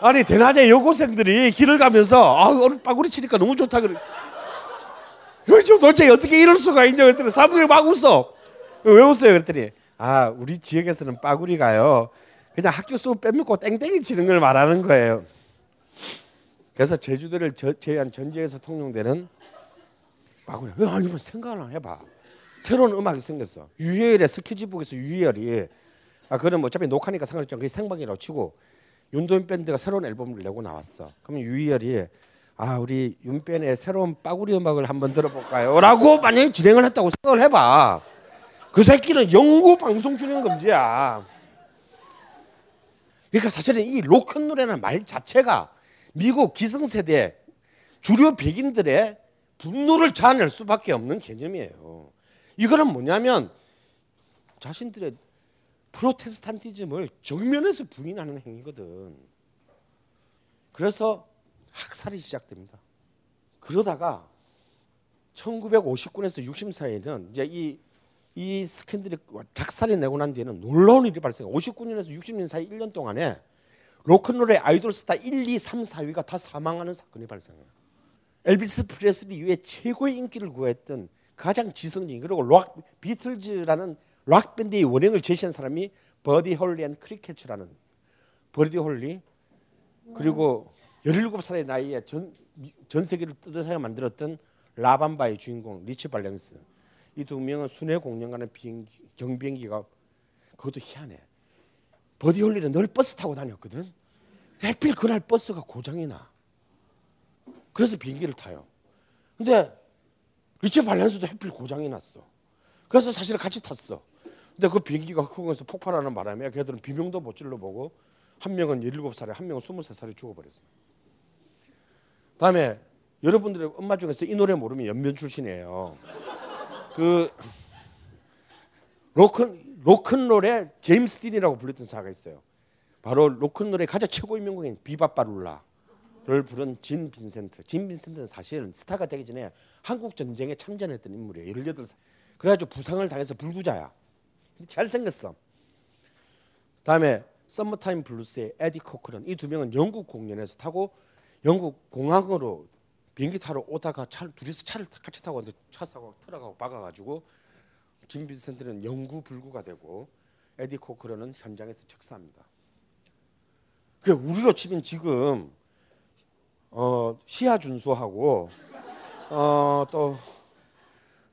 아니 대낮에 여고생들이 길을 가면서 아 오늘 빠구리 치니까 너무 좋다 그래. 저 도대체 어떻게 이럴 수가 있냐 그랬더니 사람들이 막 웃어. 왜 웃어요 그랬더니 아 우리 지역에서는 빠구리가요 그냥 학교 수업 빼먹고 땡땡이 치는 걸 말하는 거예요. 그래서 제주도를 저, 제외한 전 지역에서 통용되는 빠구리. 아니 면 생각을 해봐. 새로운 음악이 생겼어. 유희열의 스케치북에서 유희열이 아 그럼 어차피 녹화니까 상관없죠. 그게 생방이라고 치고 윤도현 밴드가 새로운 앨범을 내고 나왔어. 그러면 유희열이 아 우리 윤밴의 새로운 빠구리 음악을 한번 들어볼까요?라고 만약에 진행을 했다고 생각을 해봐. 그 새끼는 영구 방송 출연 금지야. 그러니까 사실은 이 로큰롤이라는 말 자체가 미국 기성세대 주류 백인들의 분노를 자아낼 수밖에 없는 개념이에요. 이거는 뭐냐면 자신들의 프로테스탄티즘을 정면에서 부인하는 행위거든. 그래서 학살이 시작됩니다. 그러다가 1959년에서 60 사이에는 이제 이, 이 스캔들이 작살이 내고 난 뒤에는 놀라운 일이 발생해요. 59년에서 60년 사이 1년 동안에 로큰롤의 아이돌 스타 1, 2, 3, 4위가 다 사망하는 사건이 발생해요. 엘비스 프레슬리 이후에 최고의 인기를 구가했던 가장 지성적인 그리고 락 비틀즈라는 락 밴드의 원형을 제시한 사람이 버디 홀리 앤 크리켓츠라는 버디 홀리 그리고 17살의 나이에 전, 전 세계를 뜨뜻하게 만들었던 La Bamba의 주인공 리치 발렌스. 이 두 명은 순회 공연하는 비행기, 경비행기가 그것도 희한해. 버디 홀리는 늘 버스 타고 다녔거든. 하필 그날 버스가 고장이 나. 그래서 비행기를 타요. 근데 리치 발렌스도 하필 고장이 났어. 그래서 사실 같이 탔어 근데 그 비행기가 흥해서 폭발하는 바람에 걔들은 비명도 못 질러보고 한 명은 17살에 한 명은 23살에 죽어버렸어. 다음에 여러분들의 엄마 중에서 이 노래 모르면 연변 출신이에요. 그 로큰 로큰롤의 제임스 딘이라고 불렸던 자가 있어요. 바로 로큰롤의 가장 최고의 명곡인 Be-Bop-A-Lula를 부른 진 빈센트. 진 빈센트는 사실 스타가 되기 전에 한국 전쟁에 참전했던 인물이에요. 18살. 그래가지고 부상을 당해서 불구자야. 잘생겼어. 다음에 Summertime Blues의 에디 코크런 이 두 명은 영국 공연에서 타고 영국 공항으로 비행기 타러 오다가 차 둘이서 차를 같이 타고 왔는데 차 사고 트럭하고 박아가지고 진 빈센트는 영구 불구가 되고 에디 코크런은 현장에서 즉사합니다. 그 우리로 치면 지금 어, 시야 준수하고 어, 또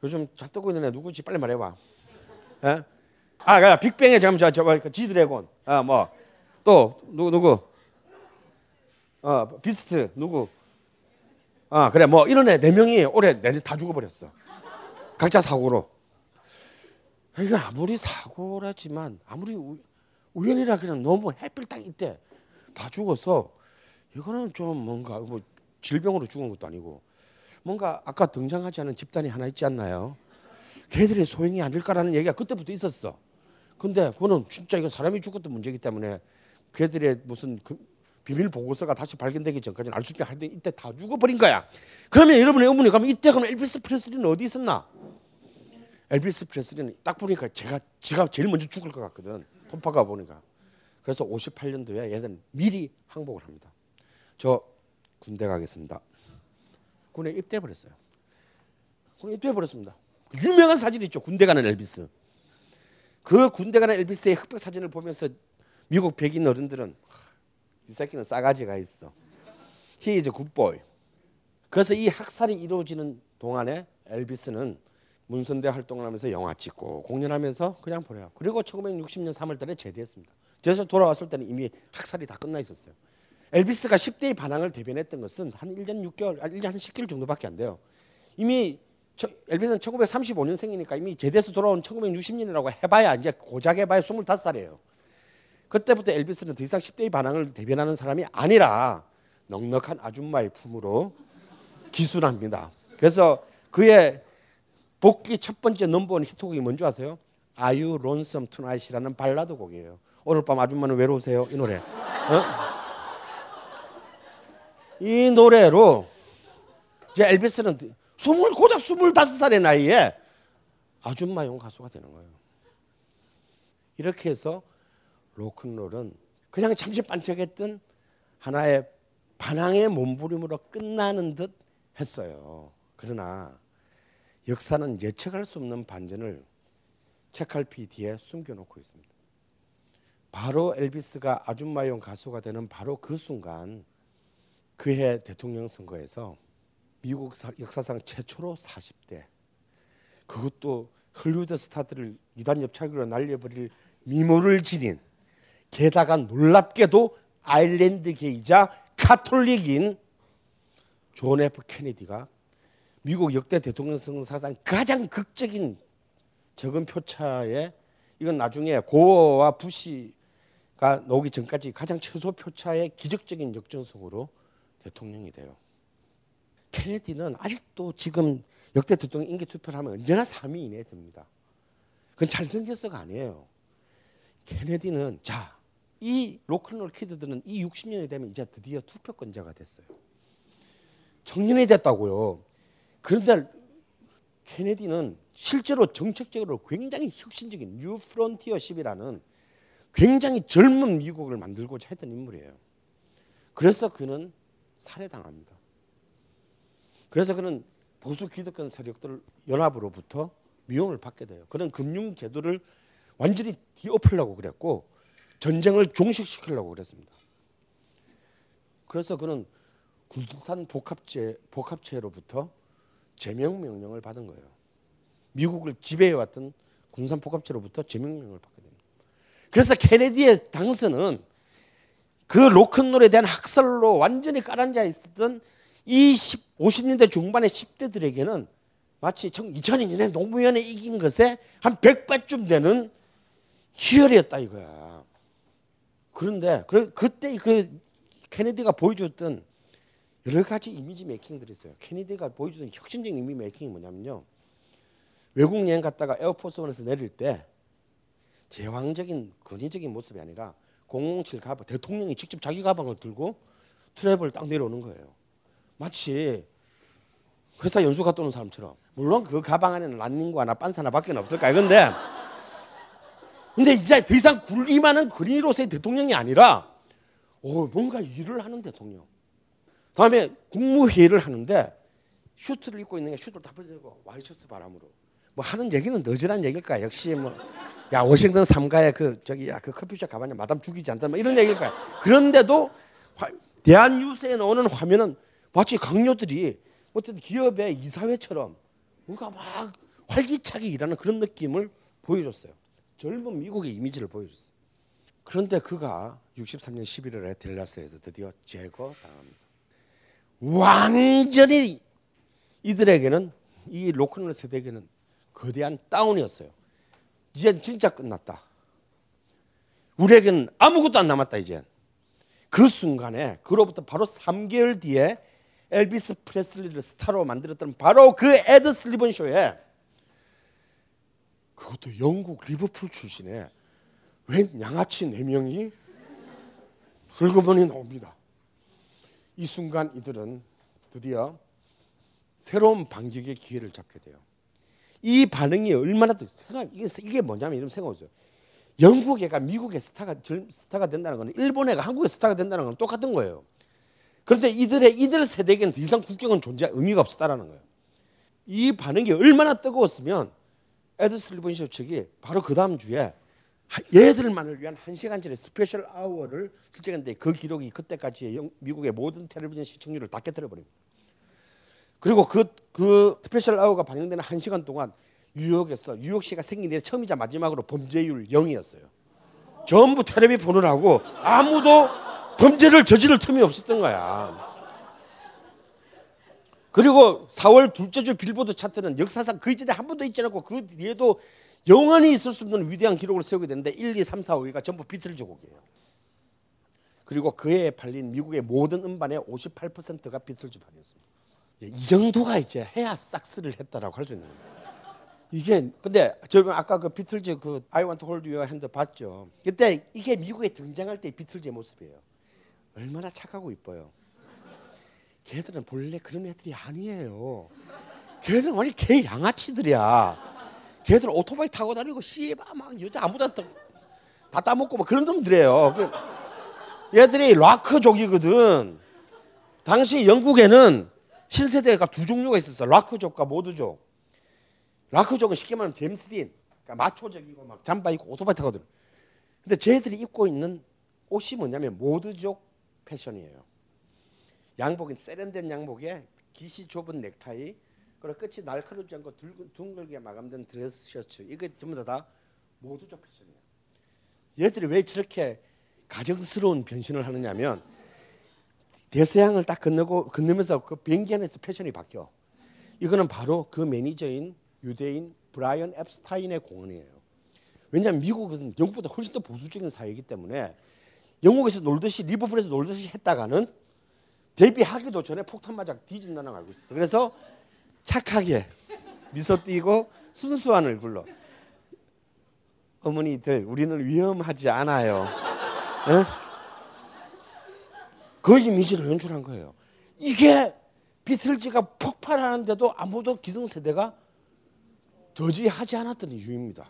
요즘 잘 뜨고 있는 애 누구지 빨리 말해봐. 예? 아, 그 빅뱅의 잠 저, 저, 그 지드래곤. 아, 뭐. 또 누구 누구? 어, 비스트 누구? 아, 그래. 뭐 이런 애 네 명이 올해 내다 죽어 버렸어. 각자 사고로. 이게 아무리 사고라지만 아무리 우, 우연이라 그냥 너무 햇빛 딱 이때 다 죽어서 이거는 좀 뭔가 뭐 질병으로 죽은 것도 아니고 뭔가 아까 등장하지 않은 집단이 하나 있지 않나요? 걔들의 소행이 아닐까라는 얘기가 그때부터 있었어. 근데 그거는 진짜 이건 사람이 죽었던 문제이기 때문에 걔들의 무슨 그 비밀 보고서가 다시 발견되기 전까지는 알 수 있게 할때 이때 다 죽어버린 거야. 그러면 여러분의 의문이 가면 이때 그럼 엘비스 프레슬리는 어디 있었나? 엘비스 프레슬리는 딱 보니까 제가 제가 제일 먼저 죽을 것 같거든. 톰파가 보니까. 그래서 58년도에 얘는 미리 항복을 합니다. 저 군대 가겠습니다. 군에 입대해 버렸어요. 군에 입대해 버렸습니다. 그 유명한 사진 있죠. 군대 가는 엘비스. 그 군대 가는 엘비스의 흑백 사진을 보면서 미국 백인 어른들은 이 새끼는 싸가지가 있어. He is a. 그래서 이 학살이 이루어지는 동안에 엘비스는 문선대 활동을 하면서 영화 찍고 공연하면서 그냥 보내요. 그리고 1960년 3월달에 제대했습니다. 제에서 돌아왔을 때는 이미 학살이 다 끝나 있었어요. 엘비스가 10대의 반항을 대변했던 것은 한 1년 6개월, 1년 한 10개월 정도밖에 안 돼요. 이미 엘비스는 1935년생이니까 이미 제대에서 돌아온 1960년이라고 해봐야 이제 고작 해봐야 25살이에요. 그때부터 엘비스는 더 이상 10대의 반항을 대변하는 사람이 아니라 넉넉한 아줌마의 품으로 기술합니다. 그래서 그의 복귀 첫 번째 넘버원 히트곡이 뭔지 아세요? Are You Lonesome Tonight이라는 발라드 곡이에요. 오늘 밤 아줌마는 외로우세요? 이 노래. 어? 이 노래로 이제 엘비스는 스물 고작 스물다섯 살의 나이에 아줌마용 가수가 되는 거예요. 이렇게 해서 로큰롤은 그냥 잠시 반짝했던 하나의 반항의 몸부림으로 끝나는 듯 했어요. 그러나 역사는 예측할 수 없는 반전을 책할피 뒤에 숨겨놓고 있습니다. 바로 엘비스가 아줌마용 가수가 되는 바로 그 순간 그해 대통령 선거에서 미국 역사상 최초로 40대 그것도 헐리우드 스타들을 이단 옆차기로 날려버릴 미모를 지닌 게다가 놀랍게도 아일랜드계이자 카톨릭인 존 F 케네디가 미국 역대 대통령 선거 사상 가장 극적인 적은 표차에 이건 나중에 고어와 부시가 나오기 전까지 가장 최소 표차의 기적적인 역전승으로 대통령이 돼요. 케네디는 아직도 지금 역대 대통령 임기 투표를 하면 언제나 3위 이내에 듭니다. 그건 잘생겼어가 아니에요. 케네디는 자, 이 로큰롤 키드들은 이 60년이 되면 이제 드디어 투표권자가 됐어요. 청년이 됐다고요. 그런데 케네디는 실제로 정책적으로 굉장히 혁신적인 New Frontiership이라는 굉장히 젊은 미국을 만들고자 했던 인물이에요. 그래서 그는 살해당합니다. 그래서 그는 보수 기득권 세력들 연합으로부터 미움을 받게 돼요. 그는 금융 제도를 완전히 뒤엎으려고 그랬고 전쟁을 종식시키려고 그랬습니다. 그래서 그는 군산 복합체 복합체로부터 제명 명령을 받은 거예요. 미국을 지배해 왔던 군산 복합체로부터 제명 명령을 받게 됩니다. 그래서 케네디의 당선은 그 로큰롤에 대한 학살로 완전히 깔아앉아 있었던 이 50년대 중반의 10대들에게는 마치 2002년에 노무현에 이긴 것에 한 100배쯤 되는 희열이었다 이거야. 그런데 그때 그 케네디가 보여줬던 여러 가지 이미지 메이킹들이 있어요. 케네디가 보여주던 혁신적인 이미지 메이킹이 뭐냐면요. 외국 여행 갔다가 에어포스원에서 내릴 때 제왕적인 근위적인 모습이 아니라 007 가방 대통령이 직접 자기 가방을 들고 트랩을 딱 내려오는 거예요. 마치 회사 연수 갔다 오는 사람처럼. 물론 그 가방 안에는 란닝구나 빤사나 밖에 없을 거예요. 근데 근데 이제 더 이상 군림하는 그림으로서의 대통령이 아니라 오, 뭔가 일을 하는 대통령. 다음에 국무회의를 하는데 슈트를 입고 있는 게 슈트를 다 벗고 와이셔츠 바람으로 뭐 하는 얘기는 너절한 얘기일까 역시 뭐 야 워싱턴 3가의 그 저기 야 그 커피숍 가봤냐 마담 죽이지 않다 뭐 이런 얘기일까 그런데도 화, 대한 뉴스에 나오는 화면은 마치 각료들이 어떤 기업의 이사회처럼 뭔가 막 활기차게 일하는 그런 느낌을 보여줬어요 젊은 미국의 이미지를 보여줬어요 그런데 그가 63년 11월에 델라스에서 드디어 제거당합니다 완전히 이들에게는 이 로큰롤 세대에게는 거대한 다운이었어요. 이제 진짜 끝났다. 우리에게는 아무것도 안 남았다 이제. 그 순간에 그로부터 바로 3개월 뒤에 엘비스 프레슬리를 스타로 만들었던 바로 그 에드 설리번 쇼에 그것도 영국 리버풀 출신의 웬 양아치 네 명이 슬그머니 나옵니다. 이 순간 이들은 드디어 새로운 반격의 기회를 잡게 돼요. 이 반응이 얼마나 또 생각 이게 이게 뭐냐면 이런 생각 없어요. 영국 애가 미국의 스타가 스타가 된다는 거는 일본 애가 한국의 스타가 된다는 건 똑같은 거예요. 그런데 이들의 이들 세대에게는 더 이상 국경은 존재 의미가 없었다라는 거예요. 이 반응이 얼마나 뜨거웠으면 에드 설리번쇼 측이 바로 그 다음 주에 얘들만을 위한 한 시간짜리 special hour를 설정했는데 그 기록이 그때까지 미국의 모든 텔레비전 시청률을 다 깨뜨려 버립니다. 그리고 그, 그 special hour가 방영되는 한 시간 동안 뉴욕에서 뉴욕시가 생긴 일에 처음이자 마지막으로 범죄율 0이었어요. 전부 텔레비 보느라고 아무도 범죄를 저지를 틈이 없었던 거야. 그리고 4월 둘째 주 빌보드 차트는 역사상 그 이전에 한 번도 있지 않고 그 뒤에도 영원히 있을 수 없는 위대한 기록을 세우게 되는데 1, 2, 3, 4, 5위가 전부 비틀즈 곡이에요. 그리고 그해 팔린 미국의 모든 음반의 58%가 비틀즈 반이었습니다. 이 정도가 이제 해야 싹스를 했다라고 할 수 있는 거예요. 이게 근데 저 아까 그 비틀즈 그 I Want to Hold Your Hand 봤죠. 그때 이게 미국에 등장할 때 비틀즈의 모습이에요. 얼마나 착하고 이뻐요. 걔들은 본래 그런 애들이 아니에요. 걔들은 완전 개 양아치들이야. 걔들 오토바이 타고 다니고 씨발 막 여자 아무도 다 따먹고 막 그런 놈들이에요. 그 얘들이 락크족이거든. 당시 영국에는 신세대가 두 종류가 있었어. rock족과 mod족. rock족은 쉽게 말하면 제임스 딘, 그러니까 마초적이고 막 잠바 입고 오토바이 타거든. 근데 쟤들이 입고 있는 옷이 뭐냐면 mod족 패션이에요. 양복인 세련된 양복에 깃이 좁은 넥타이, 그리고 끝이 날카롭지 않고 둥글게 마감된 드레스 셔츠 이게 전부 다 mod족 패션이에요. 얘들이 왜 저렇게 가증스러운 변신을 하느냐면 대서양을 딱 건너고 건너면서 그 비행기 안에서 패션이 바뀌어. 이거는 바로 그 매니저인 유대인 브라이언 앱스타인의 공헌이에요. 왜냐하면 미국은 영국보다 훨씬 더 보수적인 사회이기 때문에 영국에서 놀듯이 리버풀에서 놀듯이 했다가는 데뷔하기도 전에 폭탄 맞아 뒤진다는 걸 알고 있어. 그래서 착하게 미소 띄고 순수한 얼굴로 어머니들 우리는 위험하지 않아요. 에? 그 이미지를 연출한 거예요. 이게 비틀즈가 폭발하는데도 아무도 기성세대가 저지하지 않았던 이유입니다.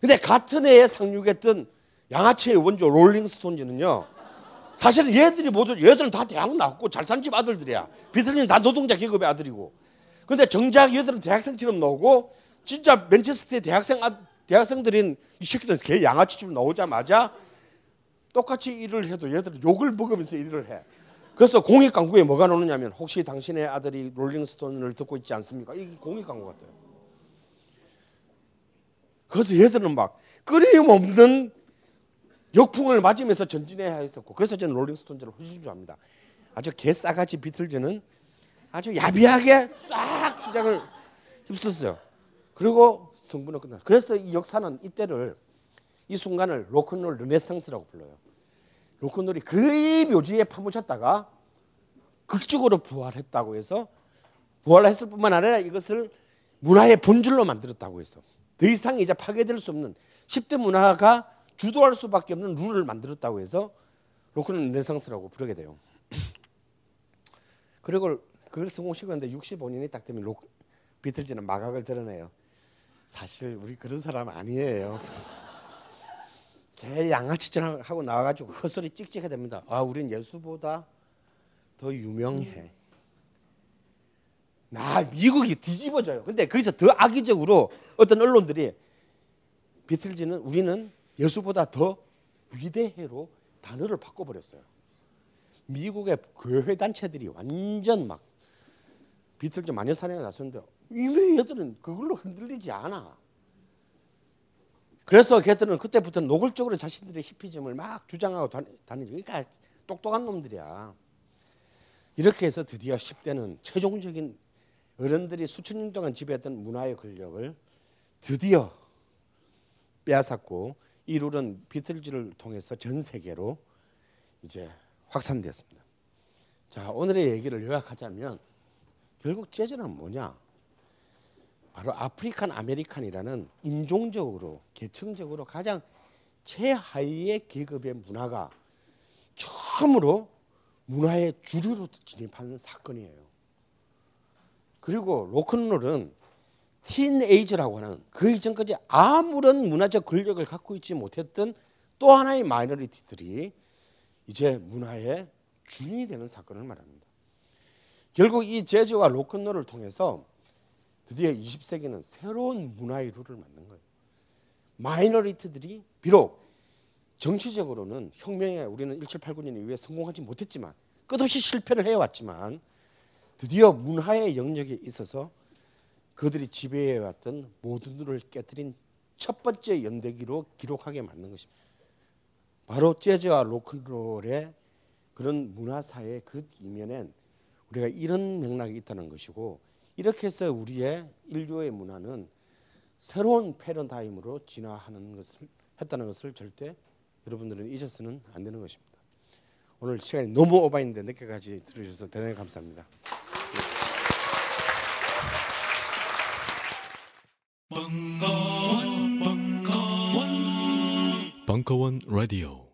근데 같은 해에 상륙했던 양아치의 원조 롤링스톤즈는요. 사실은 얘들이 모두 얘들은 다 대학 나왔고 잘 산 집 아들들이야. 비틀즈는 다 노동자 계급의 아들이고. 근데 정작 얘들은 대학생처럼 나오고 진짜 맨체스터의 대학생 아, 대학생들인 이 새끼들 개 양아치처럼 나오자마자 똑같이 일을 해도 얘들은 욕을 먹으면서 일을 해. 그래서 공익 광고에 뭐가 나오느냐면 혹시 당신의 아들이 롤링스톤을 듣고 있지 않습니까? 이게 공익 광고 같아요. 그래서 얘들은 막 끊임없는 역풍을 맞으면서 전진해야 했었고 그래서 저는 롤링스톤즈를 훨씬 좋아합니다. 아주 개싸가지 비틀즈는 아주 야비하게 싹 시장을 휩쓸었어요. 그리고 승부는 끝나. 그래서 이 역사는 이때를 이 순간을 로큰롤 르네상스라고 불러요. 로큰롤이 거의 묘지에 파묻혔다가 극적으로 부활했다고 해서 부활했을 뿐만 아니라 이것을 문화의 본질로 만들었다고 해서 더 이상 이제 파괴될 수 없는 10대 문화가 주도할 수밖에 없는 룰을 만들었다고 해서 로큰롤 르네상스라고 부르게 돼요. 그리고 그걸 성공시켰는데 65년이 딱 되면 로 비틀즈는 마각을 드러내요. 사실 우리 그런 사람 아니에요. 개 양아치처럼 하고 나와가지고 헛소리 찍찍해 됩니다. 아, 우린 예수보다 더 유명해. 나 미국이 뒤집어져요. 근데 거기서 더 악의적으로 어떤 언론들이 비틀즈는 우리는 예수보다 더 위대해로 단어를 바꿔버렸어요. 미국의 교회 단체들이 완전 막 비틀즈 마녀 사냥에 나섰는데 이미 얘들은 그걸로 흔들리지 않아. 그래서 걔들은 그때부터 노골적으로 자신들의 히피즘을 막 주장하고 다니죠. 그러니까 똑똑한 놈들이야. 이렇게 해서 드디어 10대는 최종적인 어른들이 수천 년 동안 지배했던 문화의 권력을 드디어 빼앗았고 이 룰은 비틀즈를 통해서 전 세계로 이제 확산되었습니다. 자 오늘의 얘기를 요약하자면 결국 재즈는 뭐냐? 바로 African American이라는 인종적으로 계층적으로 가장 최하위의 계급의 문화가 처음으로 문화의 주류로 진입하는 사건이에요. 그리고 로큰롤은 틴에이저라고 하는 그 이전까지 아무런 문화적 권력을 갖고 있지 못했던 또 하나의 마이너리티들이 이제 문화의 주인이 되는 사건을 말합니다. 결국 이 재즈와 로큰롤을 통해서 드디어 20세기는 새로운 문화의 룰을 만든 거예요. 마이너리티들이 비록 정치적으로는 혁명에 우리는 1789년 이후에 성공하지 못했지만 끝없이 실패를 해왔지만 드디어 문화의 영역에 있어서 그들이 지배해 왔던 모든 룰을 깨뜨린 첫 번째 연대기로 기록하게 만든 것입니다. 바로 재즈와 로큰롤의 그런 문화사의 그 이면엔 우리가 이런 맥락이 있다는 것이고 이렇게 해서 우리의 인류의 문화는 새로운 패러다임으로 진화하는 것을 했다는 것을 절대 여러분들은 잊어서는 안 되는 것입니다. 오늘 시간이 너무 오바인데 늦게까지 들으셔서 대단히 감사합니다. 벙커원, 벙커원, 벙커원 라디오.